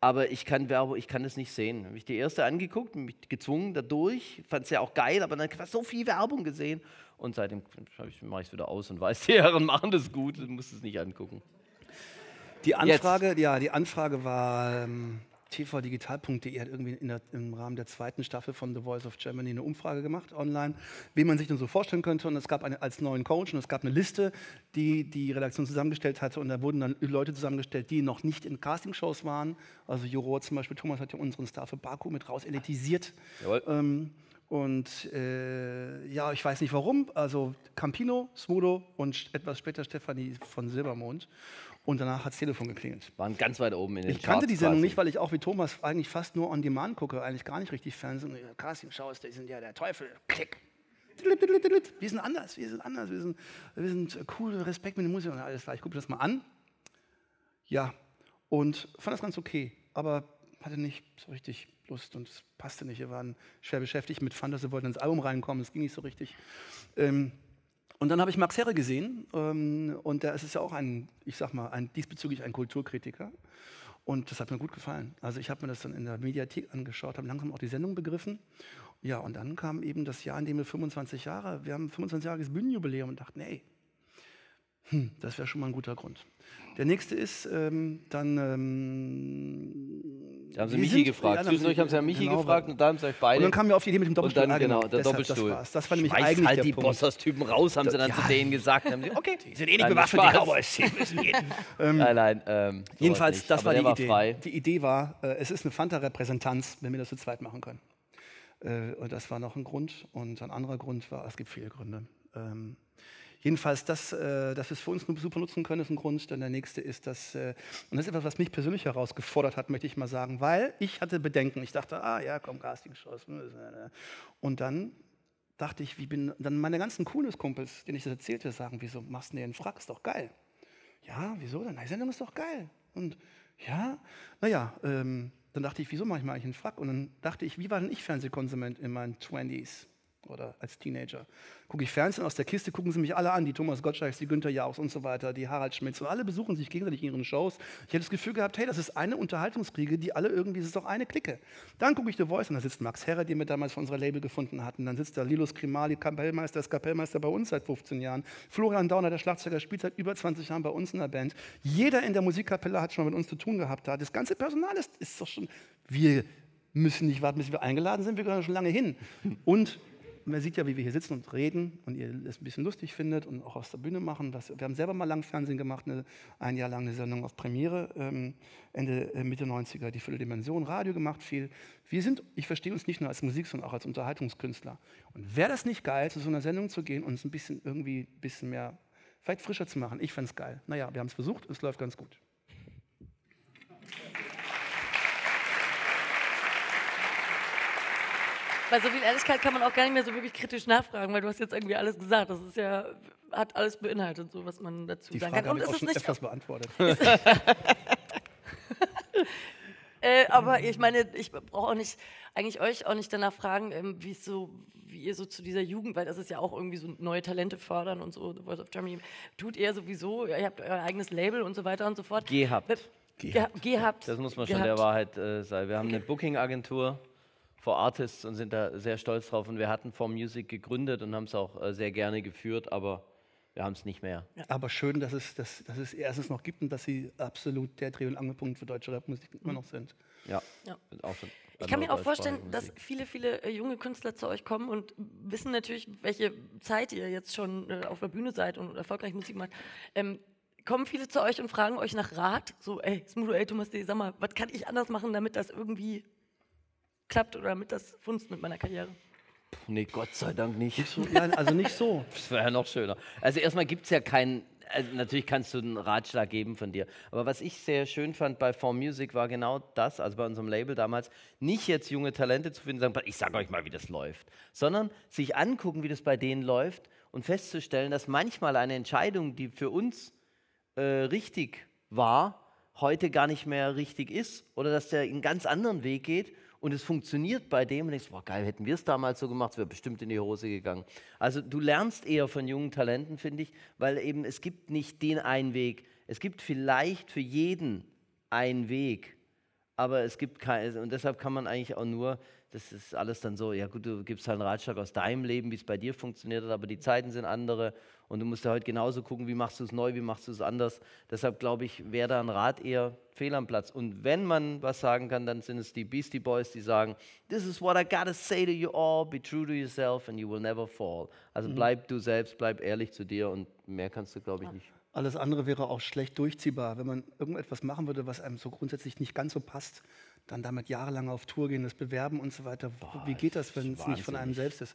Aber ich kann Werbung, ich kann das nicht sehen. Habe ich die erste angeguckt, mich gezwungen dadurch. Fand es ja auch geil, aber dann habe ich so viel Werbung gesehen. Und seitdem mache ich es wieder aus und weiß, die Herren machen das gut, du musst es nicht angucken. Die Anfrage, ja, die Anfrage war, ähm, tvdigital.de hat irgendwie in der, im Rahmen der zweiten Staffel von The Voice of Germany eine Umfrage gemacht online, wen man sich denn so vorstellen könnte. Und es gab eine, als neuen Coach und es gab eine Liste, die die Redaktion zusammengestellt hatte. Und da wurden dann Leute zusammengestellt, die noch nicht in Castingshows waren. Also Juror zum Beispiel, Thomas hat ja unseren Star für Baku mit raus elitisiert. Jawohl. Ähm, und äh, ja, ich weiß nicht warum. Also Campino, Smudo und etwas später Stefanie von Silbermond. Und danach hat das Telefon geklingelt. Waren ganz weit oben in den Ich kannte die Charts Sendung quasi. nicht, weil ich auch wie Thomas eigentlich fast nur on demand gucke, eigentlich gar nicht richtig Fernsehen. Und Casting Shows, die sind ja der Teufel. Klick. Wir sind anders, wir sind anders, wir sind, wir sind cool, Respekt mit der Musik und alles klar. Ich gucke das mal an. Ja, und fand das ganz okay, aber hatte nicht so richtig Lust und es passte nicht. Wir waren schwer beschäftigt mit Fantas, wir wollten ins Album reinkommen, es ging nicht so richtig. Ähm, und dann habe ich Max Herre gesehen ähm, und der ist ja auch ein, ich sag mal, ein, diesbezüglich ein Kulturkritiker. Und das hat mir gut gefallen. Also ich habe mir das dann in der Mediathek angeschaut, habe langsam auch die Sendung begriffen. Ja, und dann kam eben das Jahr, in dem wir 25 Jahre, wir haben 25-jähriges Bühnenjubiläum und dachten, ey, hm, das wäre schon mal ein guter Grund. Der nächste ist ähm, dann. Ähm, Da haben sie Michi sind- gefragt. ja, dann Zwischendurch haben sie ja Michi genau, gefragt und da haben sie euch beide. Und dann kamen wir auf die Idee mit dem und Doppelstuhl. dann, Ah, genau, der deshalb, Doppelstuhl. Das, war's. das war nämlich Schmeißt eigentlich halt die. Bossers-Typen raus, haben sie dann Ja. zu denen gesagt. Dann haben sie, okay, Die sind eh nicht bewaffnet, die Cowboys. Die müssen jeden. ähm, Nein, nein. Ähm, Jedenfalls, das Aber war die war Idee. frei. Die Idee war, äh, es ist eine Fanta-Repräsentanz, wenn wir das zu zweit machen können. Äh, und das war noch ein Grund. Und ein anderer Grund war, es gibt viele Gründe. Ähm, jedenfalls, das, äh, dass wir es für uns super nutzen können, ist ein Grund. Dann der nächste ist, dass, äh, und das ist etwas, was mich persönlich herausgefordert hat, möchte ich mal sagen, weil ich hatte Bedenken. Ich dachte, ah ja, komm, Casting-Shows. Und dann dachte ich, wie bin, dann meine ganzen Kunis-Kumpels, denen ich das erzählte, sagen, wieso machst du denn den Frack? Ist doch geil. Ja, wieso denn? Die Sendung ist doch geil. Und ja, naja, ähm, dann dachte ich, wieso mache ich mal eigentlich einen Frack? Und dann dachte ich, wie war denn ich Fernsehkonsument in meinen 20s oder als Teenager? Gucke ich Fernsehen aus der Kiste, gucken sie mich alle an, die Thomas Gottschalks, die Günther Jauchs und so weiter, die Harald Schmitz und alle besuchen sich gegenseitig in ihren Shows. Ich hätte das Gefühl gehabt, hey, das ist eine Unterhaltungsriege, die alle irgendwie, das ist doch eine Clique. Dann gucke ich The Voice und da sitzt Max Herre, den wir damals von unserer Label gefunden hatten. Dann sitzt da Lilos Krimali, Kapellmeister, ist Kapellmeister bei uns seit 15 Jahren. Florian Dauner, der Schlagzeuger, spielt seit über 20 Jahren bei uns in der Band. Jeder in der Musikkapelle hat schon mal mit uns zu tun gehabt. Da. Das ganze Personal ist, ist doch schon, wir müssen nicht warten, bis wir eingeladen sind, wir gehören schon lange hin. Und man sieht ja, wie wir hier sitzen und reden und ihr es ein bisschen lustig findet und auch aus der Bühne machen. Das, wir haben selber mal lang Fernsehen gemacht, eine, ein Jahr lang eine Sendung auf Premiere, ähm, Ende, äh, Mitte 90er, die Fülle Dimension, Radio gemacht viel. Wir sind, ich verstehe uns nicht nur als Musik, sondern auch als Unterhaltungskünstler. Und wäre das nicht geil, zu so einer Sendung zu gehen und es ein bisschen irgendwie ein bisschen mehr, vielleicht frischer zu machen? Ich fände es geil. Naja, wir haben es versucht, es läuft ganz gut. Bei so viel Ehrlichkeit kann man auch gar nicht mehr so wirklich kritisch nachfragen, weil du hast jetzt irgendwie alles gesagt. Das ist ja, hat alles beinhaltet, so was man dazu Die sagen Frage kann. habe Und ich es auch ist schon nicht öfters beantwortet. Äh, aber ich meine, ich brauche auch nicht, eigentlich euch auch nicht danach fragen, ähm, wie es so, wie ihr so zu dieser Jugend, weil das ist ja auch irgendwie so neue Talente fördern und so, The Voice of Germany, tut ihr sowieso, ihr habt euer eigenes Label und so weiter und so fort. Gehabt. Gehabt. Gehabt. Das muss man schon Gehabt. der Wahrheit äh, sein. Wir haben eine Booking-Agentur for Artists und sind da sehr stolz drauf. Und wir hatten For Music gegründet und haben es auch äh, sehr gerne geführt, aber wir haben es nicht mehr. Aber schön, dass es, dass, dass es erstens noch gibt und dass sie absolut der Dreh- und Angelpunkt für deutsche Rapmusik immer noch sind. Ja. Ja. Ich kann mir auch vorstellen, dass viele, viele äh, junge Künstler zu euch kommen und wissen natürlich, welche Zeit ihr jetzt schon äh, auf der Bühne seid und erfolgreich Musik macht. Ähm, kommen viele zu euch und fragen euch nach Rat? So, ey, Smudo, ey, Thomas D., sag mal, was kann ich anders machen, damit das irgendwie klappt oder damit das funzt mit meiner Karriere? Nee, Gott sei Dank nicht. So, nein, also nicht so. Das wäre ja noch schöner. Also erstmal gibt es ja keinen, also natürlich kannst du einen Ratschlag geben von dir. Aber was ich sehr schön fand bei For Music war genau das, also bei unserem Label damals, nicht jetzt junge Talente zu finden, sagen, ich sage euch mal, wie das läuft, sondern sich angucken, wie das bei denen läuft und festzustellen, dass manchmal eine Entscheidung, die für uns äh, richtig war, heute gar nicht mehr richtig ist oder dass der einen ganz anderen Weg geht und es funktioniert bei dem und denkst, boah geil, hätten wir es damals so gemacht, es wäre bestimmt in die Hose gegangen. Also du lernst eher von jungen Talenten, finde ich, weil eben es gibt nicht den einen Weg. Es gibt vielleicht für jeden einen Weg, aber es gibt keinen, und deshalb kann man eigentlich auch nur das ist alles dann so, ja gut, du gibst halt einen Ratschlag aus deinem Leben, wie es bei dir funktioniert hat, aber die Zeiten sind andere und du musst ja heute genauso gucken, wie machst du es neu, wie machst du es anders. Deshalb glaube ich, wäre da ein Rat eher fehl am Platz. Und wenn man was sagen kann, dann sind es die Beastie Boys, die sagen, this is what I gotta say to you all, be true to yourself and you will never fall. Also bleib du selbst, bleib ehrlich zu dir und mehr kannst du, glaube ich, nicht. Alles andere wäre auch schlecht durchziehbar. Wenn man irgendetwas machen würde, was einem so grundsätzlich nicht ganz so passt, dann damit jahrelang auf Tour gehen, das bewerben und so weiter. Wie geht das, wenn es nicht von einem selbst ist?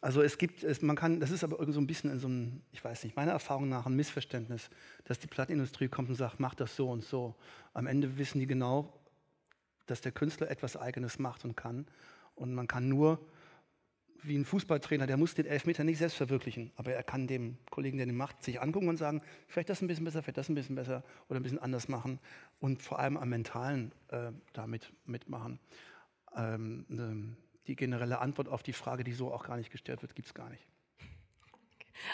Also es gibt, es, man kann, das ist aber irgendwie so ein bisschen in so einem, ich weiß nicht, meiner Erfahrung nach ein Missverständnis, dass die Plattenindustrie kommt und sagt, mach das so und so. Am Ende wissen die genau, dass der Künstler etwas Eigenes macht und kann. Und man kann nur, wie ein Fußballtrainer, der muss den Elfmeter nicht selbst verwirklichen, aber er kann dem Kollegen, der den macht, sich angucken und sagen, vielleicht das ein bisschen besser, vielleicht das ein bisschen besser oder ein bisschen anders machen und vor allem am Mentalen äh, damit mitmachen. Ähm, ne, die generelle Antwort auf die Frage, die so auch gar nicht gestellt wird, gibt es gar nicht.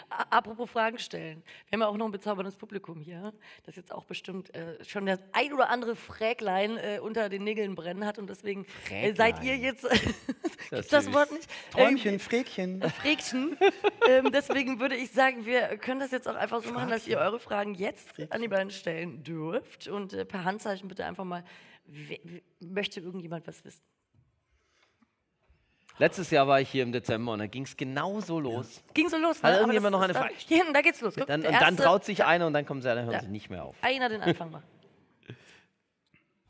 Apropos Fragen stellen. Wir haben ja auch noch ein bezauberndes Publikum hier, das jetzt auch bestimmt äh, schon das ein oder andere Fräglein äh, unter den Nägeln brennen hat und deswegen äh, seid ihr jetzt. Das süß. Wort nicht? Träumchen, Fräkchen. Äh, Frägchen. ähm, deswegen würde ich sagen, wir können das jetzt auch einfach so machen, dass ihr eure Fragen jetzt an die beiden stellen dürft und äh, per Handzeichen bitte einfach mal. Möchte irgendjemand was wissen? Letztes Jahr war ich hier im Dezember und da ging es genauso los. Ging so los. Hat Aber irgendjemand das noch ist eine dann- Frage? Hier hinten, da geht's los. Guck, Dann, der und dann erste- traut sich einer und dann kommen sie, dann hören Ja. sie nicht mehr auf. Einer den Anfang macht.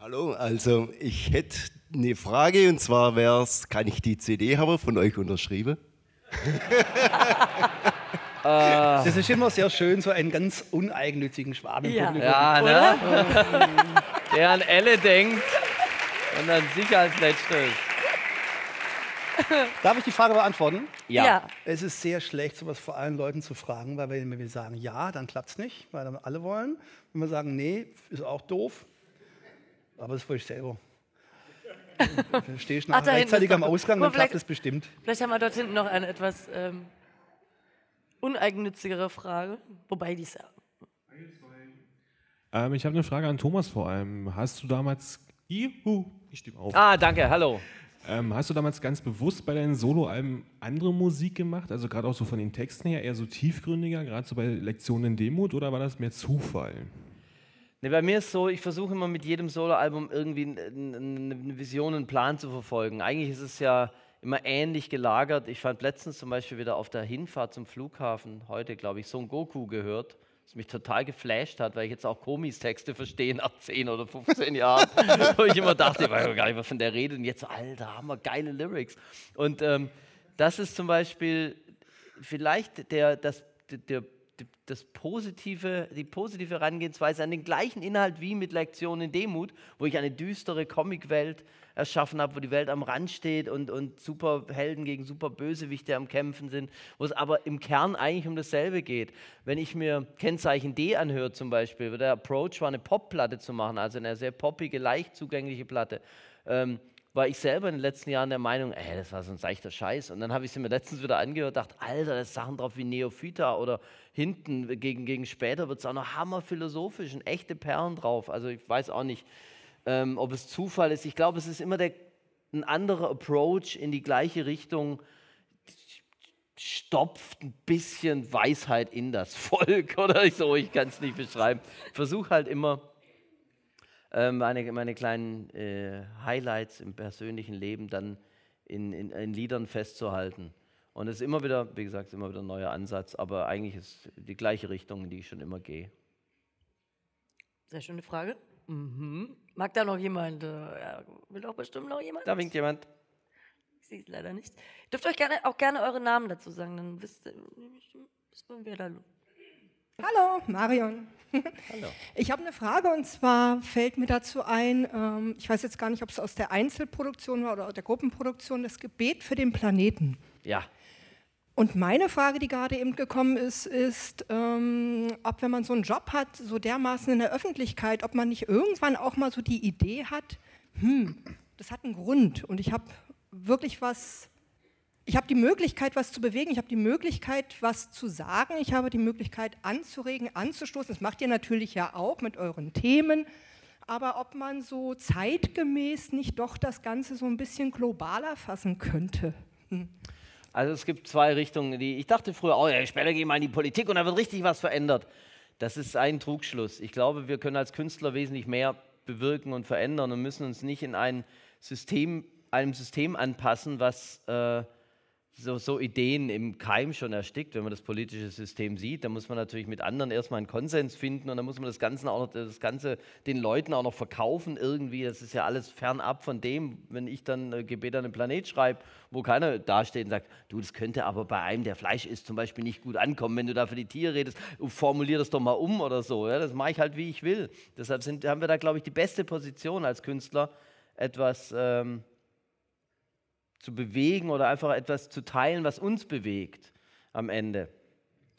Hallo, also ich hätte eine Frage und zwar wäre es, kann ich die CD haben von euch unterschrieben? Das ist immer sehr schön, so einen ganz uneigennützigen Schwaben im Ja. Publikum. Ja, ne? Der an Elle denkt und an sich als letztes. Darf ich die Frage beantworten? Ja. Es ist sehr schlecht, sowas vor allen Leuten zu fragen, weil wenn wir sagen ja, dann klappt es nicht, weil dann alle wollen. Wenn wir sagen nee, ist auch doof. Aber das wollte ich selber. Dann stehe ich Ach, nach da hinten rechtzeitig am Ausgang, dann klappt es bestimmt. Vielleicht haben wir dort hinten noch eine etwas ähm, uneigennützigere Frage. Wobei die ist ja. Ähm, ich habe eine Frage an Thomas vor allem. Hast du damals. Juhu, ich stehe auf. Ah, danke, hallo. Ähm, hast du damals ganz bewusst bei deinen Soloalben andere Musik gemacht? Also gerade auch so von den Texten her eher so tiefgründiger, gerade so bei Lektionen in Demut oder war das mehr Zufall? Ne, bei mir ist so, ich versuche immer mit jedem Soloalbum irgendwie eine Vision, einen Plan zu verfolgen. Eigentlich ist es ja immer ähnlich gelagert. Ich fand letztens zum Beispiel wieder auf der Hinfahrt zum Flughafen, heute glaube ich, Son Goku gehört, was mich total geflasht hat, weil ich jetzt auch Komis Texte verstehe nach 10 oder 15 Jahren. Wo ich immer dachte, ich weiß gar nicht, was von der redet. Und jetzt Alter, haben wir geile Lyrics. Und ähm, das ist zum Beispiel vielleicht der, das, der, das positive, die positive Herangehensweise an den gleichen Inhalt wie mit Lektionen in Demut, wo ich eine düstere Comicwelt erschaffen habe, wo die Welt am Rand steht und, und Superhelden gegen Superbösewichte am Kämpfen sind, wo es aber im Kern eigentlich um dasselbe geht. Wenn ich mir Kennzeichen D anhöre zum Beispiel, der Approach war, eine Popplatte zu machen, also eine sehr poppige, leicht zugängliche Platte, ähm, war ich selber in den letzten Jahren der Meinung, ey, das war so ein seichter Scheiß. Und dann habe ich sie mir letztens wieder angehört, dachte, Alter, da ist Sachen drauf wie Neophyta oder hinten gegen, gegen später wird es auch noch hammerphilosophisch und echte Perlen drauf. Also ich weiß auch nicht, ähm, ob es Zufall ist. Ich glaube, es ist immer der, ein anderer Approach in die gleiche Richtung, stopft ein bisschen Weisheit in das Volk oder so, ich kann es nicht beschreiben. Versuche halt immer ähm, meine, meine kleinen äh, Highlights im persönlichen Leben dann in, in, in Liedern festzuhalten. Und es ist immer wieder, wie gesagt, immer wieder ein neuer Ansatz, aber eigentlich ist die gleiche Richtung, in die ich schon immer gehe. Sehr schöne Frage. Mhm. Mag da noch jemand? Äh, ja, will doch bestimmt noch jemand? Da winkt jemand. Ich sehe es leider nicht. Ihr dürft euch gerne, auch gerne eure Namen dazu sagen, dann wisst ihr, wisst ihr, wer da lo- Hallo, Marion. Hallo. Ich habe eine Frage und zwar fällt mir dazu ein, ähm, ich weiß jetzt gar nicht, ob es aus der Einzelproduktion war oder aus der Gruppenproduktion, das Gebet für den Planeten. Ja, Und meine Frage, die gerade eben gekommen ist, ist, ähm, ob wenn man so einen Job hat, so dermaßen in der Öffentlichkeit, ob man nicht irgendwann auch mal so die Idee hat, hm, das hat einen Grund und ich habe wirklich was, ich habe die Möglichkeit, was zu bewegen, ich habe die Möglichkeit, was zu sagen, ich habe die Möglichkeit anzuregen, anzustoßen. Das macht ihr natürlich ja auch mit euren Themen, aber ob man so zeitgemäß nicht doch das Ganze so ein bisschen globaler fassen könnte. Hm. Also es gibt zwei Richtungen, die ich dachte früher, oh ja, später gehe ich mal in die Politik und da wird richtig was verändert. Das ist ein Trugschluss. Ich glaube, wir können als Künstler wesentlich mehr bewirken und verändern und müssen uns nicht in ein System, einem System anpassen, was äh, so, so, Ideen im Keim schon erstickt, wenn man das politische System sieht. Da muss man natürlich mit anderen erstmal einen Konsens finden und dann muss man das Ganze, auch noch, das Ganze den Leuten auch noch verkaufen irgendwie. Das ist ja alles fernab von dem, wenn ich dann äh, Gebet an den Planet schreibe, wo keiner dasteht und sagt, du, das könnte aber bei einem, der Fleisch isst, zum Beispiel nicht gut ankommen, wenn du da für die Tiere redest, formulier das doch mal um oder so. Ja? Das mache ich halt, wie ich will. Deshalb sind, haben wir da, glaube ich, die beste Position als Künstler, etwas... Ähm, zu bewegen oder einfach etwas zu teilen, was uns bewegt am Ende.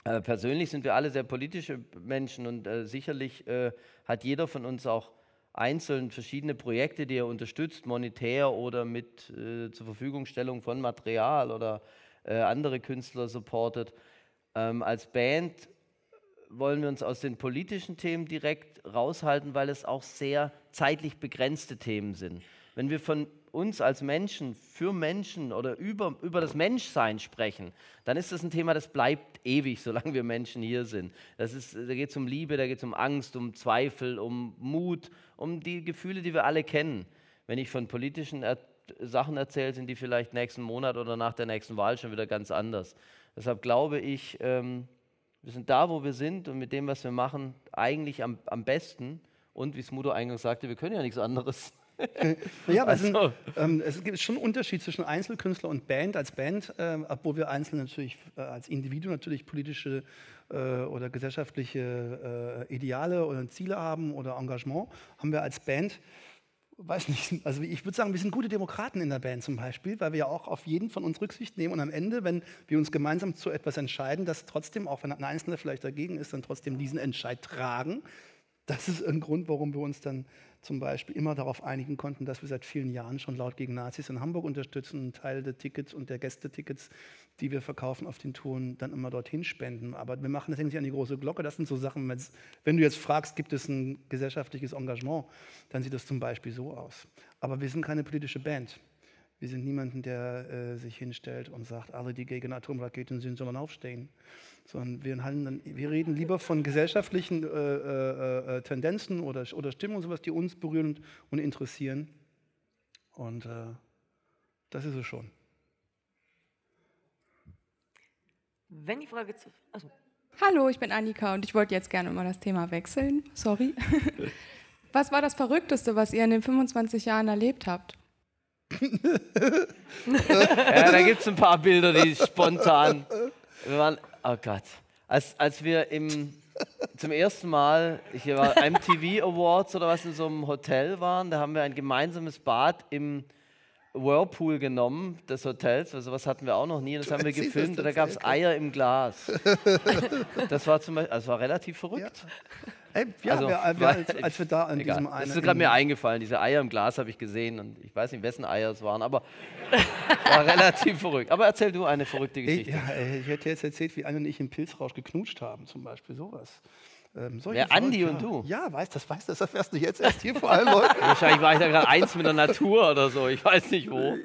Äh, persönlich sind wir alle sehr politische Menschen und äh, sicherlich äh, hat jeder von uns auch einzeln verschiedene Projekte, die er unterstützt, monetär oder mit äh, zur Verfügungstellung von Material oder äh, andere Künstler supportet. Ähm, als Band wollen wir uns aus den politischen Themen direkt raushalten, weil es auch sehr zeitlich begrenzte Themen sind. Wenn wir von uns als Menschen für Menschen oder über, über das Menschsein sprechen, dann ist das ein Thema, das bleibt ewig, solange wir Menschen hier sind. Das ist, da geht es um Liebe, da geht es um Angst, um Zweifel, um Mut, um die Gefühle, die wir alle kennen. Wenn ich von politischen er Sachen erzähle, sind die vielleicht nächsten Monat oder nach der nächsten Wahl schon wieder ganz anders. Deshalb glaube ich, ähm, wir sind da, wo wir sind und mit dem, was wir machen, eigentlich am, am besten. Und wie Smudo eingangs sagte, wir können ja nichts anderes. ja, aber also. es, ähm, es, gibt schon einen Unterschied zwischen Einzelkünstler und Band. Als Band, äh, obwohl wir einzeln natürlich äh, als Individuum natürlich politische äh, oder gesellschaftliche äh, Ideale oder Ziele haben oder Engagement, haben wir als Band weiß nicht, also ich würde sagen, wir sind gute Demokraten in der Band zum Beispiel, weil wir ja auch auf jeden von uns Rücksicht nehmen und am Ende, wenn wir uns gemeinsam zu etwas entscheiden, dass trotzdem, auch wenn ein Einzelner vielleicht dagegen ist, dann trotzdem diesen Entscheid tragen. Das ist ein Grund, warum wir uns dann zum Beispiel immer darauf einigen konnten, dass wir seit vielen Jahren schon laut gegen Nazis in Hamburg unterstützen, einen Teil der Tickets und der Gästetickets, die wir verkaufen auf den Touren, dann immer dorthin spenden. Aber wir machen das nicht an die große Glocke. Das sind so Sachen, wenn du jetzt fragst, gibt es ein gesellschaftliches Engagement, dann sieht das zum Beispiel so aus. Aber wir sind keine politische Band. Wir sind niemanden, der äh, sich hinstellt und sagt, alle, die gegen Atomraketen sind, sollen aufstehen. Sondern wir, dann, wir reden lieber von gesellschaftlichen äh, äh, äh Tendenzen oder, oder Stimmungen, sowas, die uns berühren und, und interessieren. Und äh, das ist es schon. Wenn die Frage zu. Also. Hallo, ich bin Annika und ich wollte jetzt gerne mal das Thema wechseln. Sorry. Was war das Verrückteste, was ihr in den 25 Jahren erlebt habt? ja, da gibt es ein paar Bilder, die spontan. Wir waren, oh Gott. Als, als wir im, zum ersten Mal, hier war MTV Awards oder was in so einem Hotel waren, da haben wir ein gemeinsames Bad im Whirlpool genommen des Hotels. Also was hatten wir auch noch nie. Und das haben wir gefilmt und da gab es Eier im Glas. Das war zum Beispiel, also war relativ verrückt. Ja. Ey, ja, also, wir, wir, als, als, wir da an egal. diesem einen. Das ist gerade mir eingefallen, diese Eier im Glas habe ich gesehen und ich weiß nicht, wessen Eier es waren, aber war relativ verrückt. Aber erzähl du eine verrückte Geschichte. Ich, ja, ich hätte jetzt erzählt, wie Anne und ich im Pilzrausch geknutscht haben, zum Beispiel sowas. Ähm, Wer, Andi und du? Ja, weißt das, weißt das erfährst du jetzt erst hier vor allem Leuten. Wahrscheinlich war ich da gerade eins mit der Natur oder so, ich weiß nicht wo.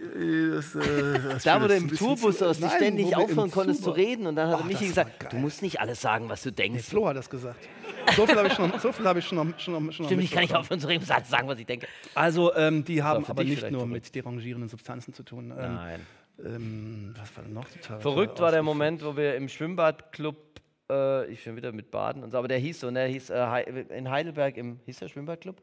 Das, äh, das da, wo du im Tourbus aus, nicht ständig aufhören konntest zu reden und dann hat Ach, Michi gesagt, du musst nicht alles sagen, was du denkst. Nee, Flo hat das gesagt. So viel habe ich schon, so viel hab ich schon, noch, schon, noch, schon Stimmt, ich kann nicht aufhören zu reden, sagen, was ich denke. Also, ähm, die haben aber nicht nur mit derangierenden Substanzen zu tun. Ähm, Nein. Ähm, was war denn noch total Verrückt war der Moment, wo wir im Schwimmbadclub äh, ich bin wieder mit Baden und so, aber der hieß so, ne, der hieß äh, in Heidelberg im, hieß der Schwimmbadclub?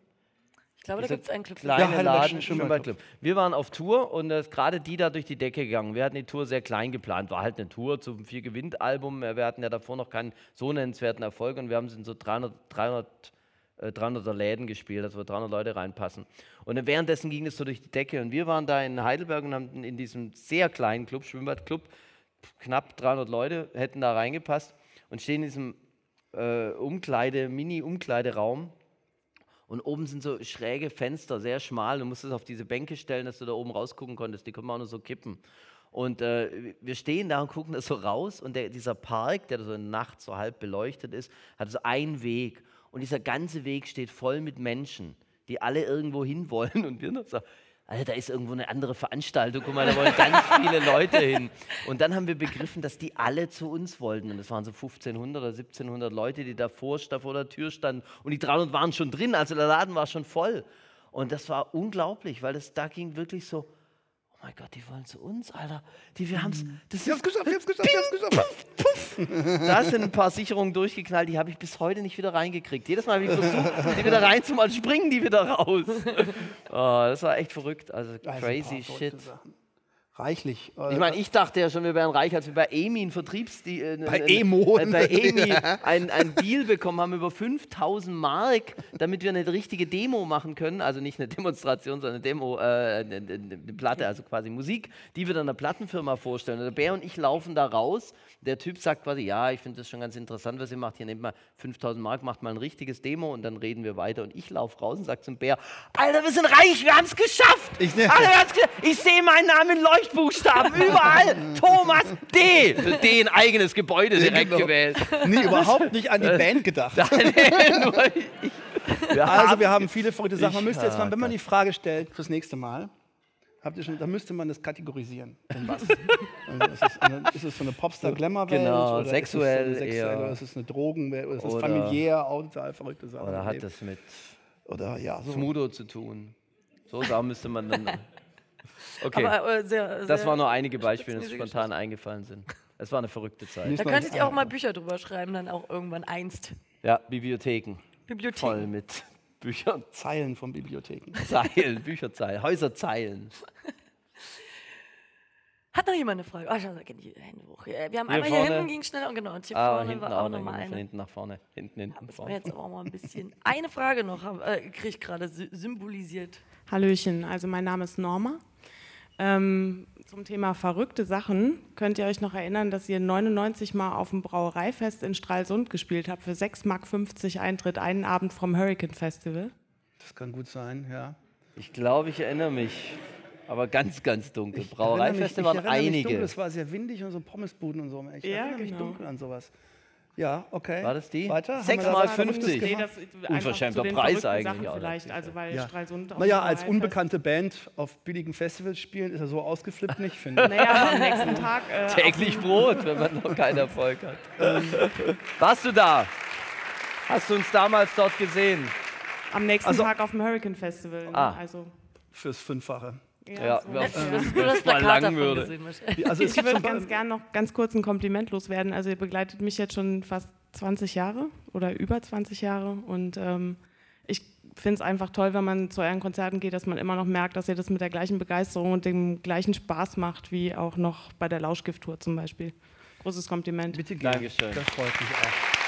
Ich glaube, da gibt es einen Club. Kleine ja, Laden, Schwimmbadclub. Wir waren auf Tour und äh, gerade die da durch die Decke gegangen. Wir hatten die Tour sehr klein geplant. War halt eine Tour zum Vier Gewinnt Album. Wir hatten ja davor noch keinen so nennenswerten Erfolg und wir haben es in so 300, 300 300er Läden gespielt, dass wir 300 Leute reinpassen. Und währenddessen ging es so durch die Decke und wir waren da in Heidelberg und haben in diesem sehr kleinen Club, Schwimmbadclub, knapp 300 Leute hätten da reingepasst und stehen in diesem äh, Umkleide, Mini-Umkleideraum. Und oben sind so schräge Fenster, sehr schmal. Du musstest auf diese Bänke stellen, dass du da oben rausgucken konntest. Die konnten man auch nur so kippen. Und äh, wir stehen da und gucken da so raus. Und der, dieser Park, der so nachts so halb beleuchtet ist, hat so einen Weg. Und dieser ganze Weg steht voll mit Menschen, die alle irgendwo hin wollen und wir noch so, Alter, da ist irgendwo eine andere Veranstaltung, guck mal, da wollen ganz viele Leute hin. Und dann haben wir begriffen, dass die alle zu uns wollten. Und es waren so 1500 oder 1700 Leute, die davor, da vor der Tür standen. Und die 300 waren schon drin, also der Laden war schon voll. Und das war unglaublich, weil das da ging wirklich so, oh mein Gott, die wollen zu uns, Alter. Die, wir haben's, das Ich hab's geschafft, ich hab's geschafft, ich hab's geschafft. da sind ein paar Sicherungen durchgeknallt, die habe ich bis heute nicht wieder reingekriegt. Jedes Mal habe ich versucht, die wieder reinzumachen, springen die wieder raus. Oh, das war echt verrückt. Also Also crazy shit. Sachen. Reichlich. Ich meine, ich dachte ja schon, wir wären reich, als wir bei EMI ein Vertriebs... Die, äh, Bei äh, Emo. Äh, bei EMI ein, ein Deal bekommen haben über 5000 Mark, damit wir eine richtige Demo machen können. Also nicht eine Demonstration, sondern eine Demo, äh, eine, eine eine Platte, also quasi Musik, die wir dann einer Plattenfirma vorstellen. Und der Bär und ich laufen da raus. Der Typ sagt quasi, ja, ich finde das schon ganz interessant, was ihr macht. Hier nehmt mal 5000 Mark, macht mal ein richtiges Demo und dann reden wir weiter. Und ich laufe raus und sage zum Bär, Alter, wir sind reich, wir haben es geschafft. Ich- Alter, wir haben's ge ich sehe meinen Namen in Leuchtbuchstaben überall. Thomas D. Für D ein eigenes Gebäude direkt genau. gewählt. Nee, überhaupt nicht an die Band gedacht. Nee, nur ich, wir Also wir haben viele verrückte Sachen. Man müsste jetzt mal, wenn man die Frage stellt fürs nächste Mal, habt ihr schon, dann müsste man das kategorisieren. In was? Also ist, es eine, ist es so eine Popstar-Glamour-Welt? Genau, oder sexuell ist es so eine sexuelle, eher. Oder ist es eine Drogenwelt? Oder ist es familiär? Auch total verrückte Sachen. Oder hat das mit Oder ja, so. Smudo zu tun? So da müsste man dann. Okay, Aber, äh, sehr, das sehr waren nur einige Beispiele, die uns spontan eingefallen sind. Es war eine verrückte Zeit. Da könntet ihr auch mal Bücher drüber schreiben, dann auch irgendwann einst. Ja, Bibliotheken. Bibliotheken. Voll mit Büchern. Zeilen von Bibliotheken. Zeilen, Bücherzeilen, Häuserzeilen. Hat noch jemand eine Frage? Oh, schau, da gehen die Hände hoch. Wir haben Hier einmal hier vorne. hinten ging schneller und genau. Und hier Ah, vorne hinten war auch auch noch noch mal jemand, von eine. hinten nach vorne. Hinten, hinten, wir vorne. jetzt auch mal ein bisschen. Eine Frage noch, äh, kriege ich gerade sy symbolisiert. Hallöchen, also mein Name ist Norma. Ähm, zum Thema verrückte Sachen könnt ihr euch noch erinnern, dass ihr 99 Mal auf dem Brauereifest in Stralsund gespielt habt für 6,50 Mark Eintritt, einen Abend vom Hurricane Festival. Das kann gut sein, ja. Ich glaube, ich erinnere mich. Aber ganz, ganz dunkel. Ich erinnere mich- Brauereifeste ich waren erinnere mich einige. Dunkel, es war sehr windig und so Pommesbuden und so. Ich Ja, erinnere mich genau. dunkel an sowas. Ja, okay. War das die? Weiter? Haben Sechs wir da Mal was Verrücktes 50. Nee, das Unverschämter Preis eigentlich, Sachen oder? vielleicht, also weil Ja. Stralsund Naja, als unbekannte Band auf billigen Festivals spielen, ist er so ausgeflippt nicht, finde ich. Naja, aber am nächsten Tag. Äh, Täglich Brot, wenn man noch keinen Erfolg hat. Warst du da? Hast du uns damals dort gesehen? Am nächsten Also- Tag auf dem Hurricane Festival. Ah. Also, Fürs Fünffache. Ja, so. ja, Das mal lang würde. gesehen. Also Ich würde ganz paar- gern noch ganz kurz ein Kompliment loswerden. Also ihr begleitet mich jetzt schon fast 20 Jahre oder über 20 Jahre und ähm, ich finde es einfach toll, wenn man zu euren Konzerten geht, dass man immer noch merkt, dass ihr das mit der gleichen Begeisterung und dem gleichen Spaß macht, wie auch noch bei der Lauschgift-Tour zum Beispiel. Großes Kompliment. Bitte gerne. Dankeschön. Das freut mich auch.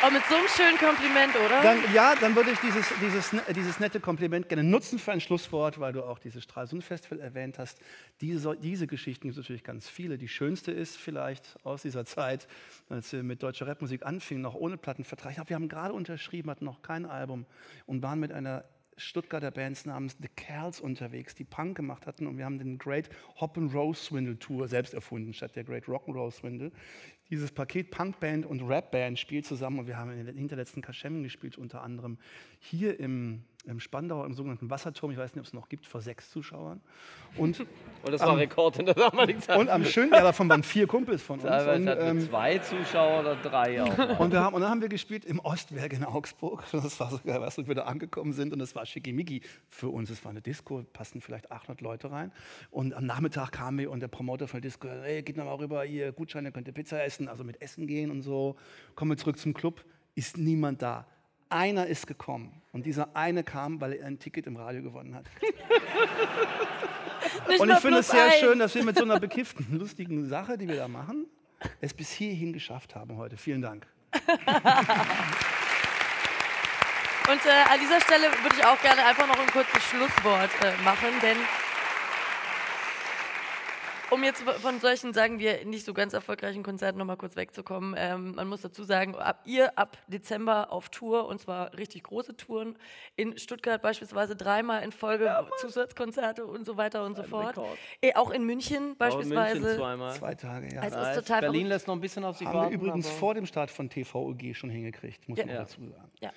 Oh, mit so einem schönen Kompliment, oder? Dann, ja, dann würde ich dieses, dieses, dieses nette Kompliment gerne nutzen für ein Schlusswort, weil du auch dieses Stralsund-Festival erwähnt hast. Diese, diese Geschichten gibt es natürlich ganz viele. Die schönste ist vielleicht aus dieser Zeit, als wir mit deutscher Rapmusik anfingen, noch ohne Plattenvertrag. Ich glaube, wir haben gerade unterschrieben, hatten noch kein Album und waren mit einer Stuttgarter Bands namens The Kerls unterwegs, die Punk gemacht hatten und wir haben den Great Hop and Roll Swindle Tour selbst erfunden, statt der Great Rock and Roll Swindle. Dieses Paket Punkband und Rapband spielt zusammen. Und wir haben in den hinterletzten Kaschemmen gespielt, unter anderem hier im, im Spandau, im sogenannten Wasserturm, ich weiß nicht, ob es noch gibt, vor sechs Zuschauern. Und, Und das war am- Rekord, darf man nicht sagen. und am schönen, ja, davon waren vier Kumpels von uns. Teilweise Und, hatten ähm, zwei Zuschauer oder drei auch. und, wir haben, und dann haben wir gespielt im Ostwerk in Augsburg. Das war so geil, was wir da angekommen sind. Und das war schickimicki für uns. Es war eine Disco, passen vielleicht 800 Leute rein. Und am Nachmittag kamen wir und der Promoter von der Disco, hey, geht noch mal rüber, hier Gutscheine, könnt ihr Pizza essen, also mit Essen gehen und so. Kommen wir zurück zum Club, ist niemand da. Einer ist gekommen. Und dieser eine kam, weil er ein Ticket im Radio gewonnen hat. Und ich finde es sehr eins. schön, dass wir mit so einer bekifften, lustigen Sache, die wir da machen, es bis hierhin geschafft haben heute. Vielen Dank. Und äh, an dieser Stelle würde ich auch gerne einfach noch ein kurzes Schlusswort äh, machen, denn um jetzt von solchen, sagen wir, nicht so ganz erfolgreichen Konzerten nochmal kurz wegzukommen, ähm, man muss dazu sagen, ab, ihr ab Dezember auf Tour und zwar richtig große Touren. In Stuttgart beispielsweise dreimal in Folge Zusatzkonzerte und so weiter und so fort. Eh, Auch in München beispielsweise. München zweimal. Zwei Tage, ja. Ist Nice. total Berlin verrückt. lässt noch ein bisschen auf sich Haben wir warten. übrigens aber- vor dem Start von TVOG schon hingekriegt, muss Ja. man Ja. dazu sagen. Ja.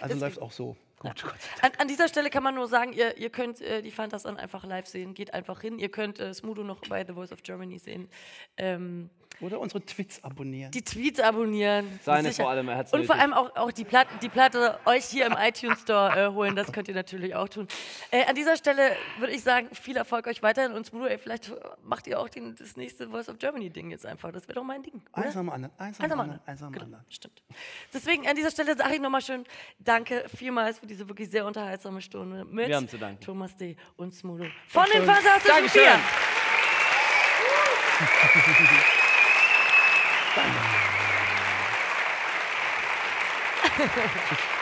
Also Deswegen- läuft auch so. Gut. An, an dieser Stelle kann man nur sagen, ihr, ihr könnt äh, die Fantas einfach live sehen. Geht einfach hin. Ihr könnt äh, Smudo noch bei The Voice of Germany sehen. Ähm, Oder unsere Tweets abonnieren. die Tweets abonnieren. Seine Sicher. vor allem, er hat's Und vor allem auch, auch die, Platte, die Platte euch hier im iTunes Store äh, holen. Das könnt ihr natürlich auch tun. Äh, an dieser Stelle würde ich sagen, viel Erfolg euch weiterhin. Und Smudo, ey, vielleicht macht ihr auch den, das nächste Voice of Germany Ding jetzt einfach. Das wäre doch mein Ding. Oder? Eins am anderen, eins am Eins am anderen, anderen. eins am Genau, anderen. stimmt. Deswegen an dieser Stelle sage ich nochmal schön Danke vielmals für diese wirklich sehr unterhaltsame Stunde mit Wir haben zu danken. Thomas D. und Smudo von den Fantastischen Dankeschön. Vier. Danke.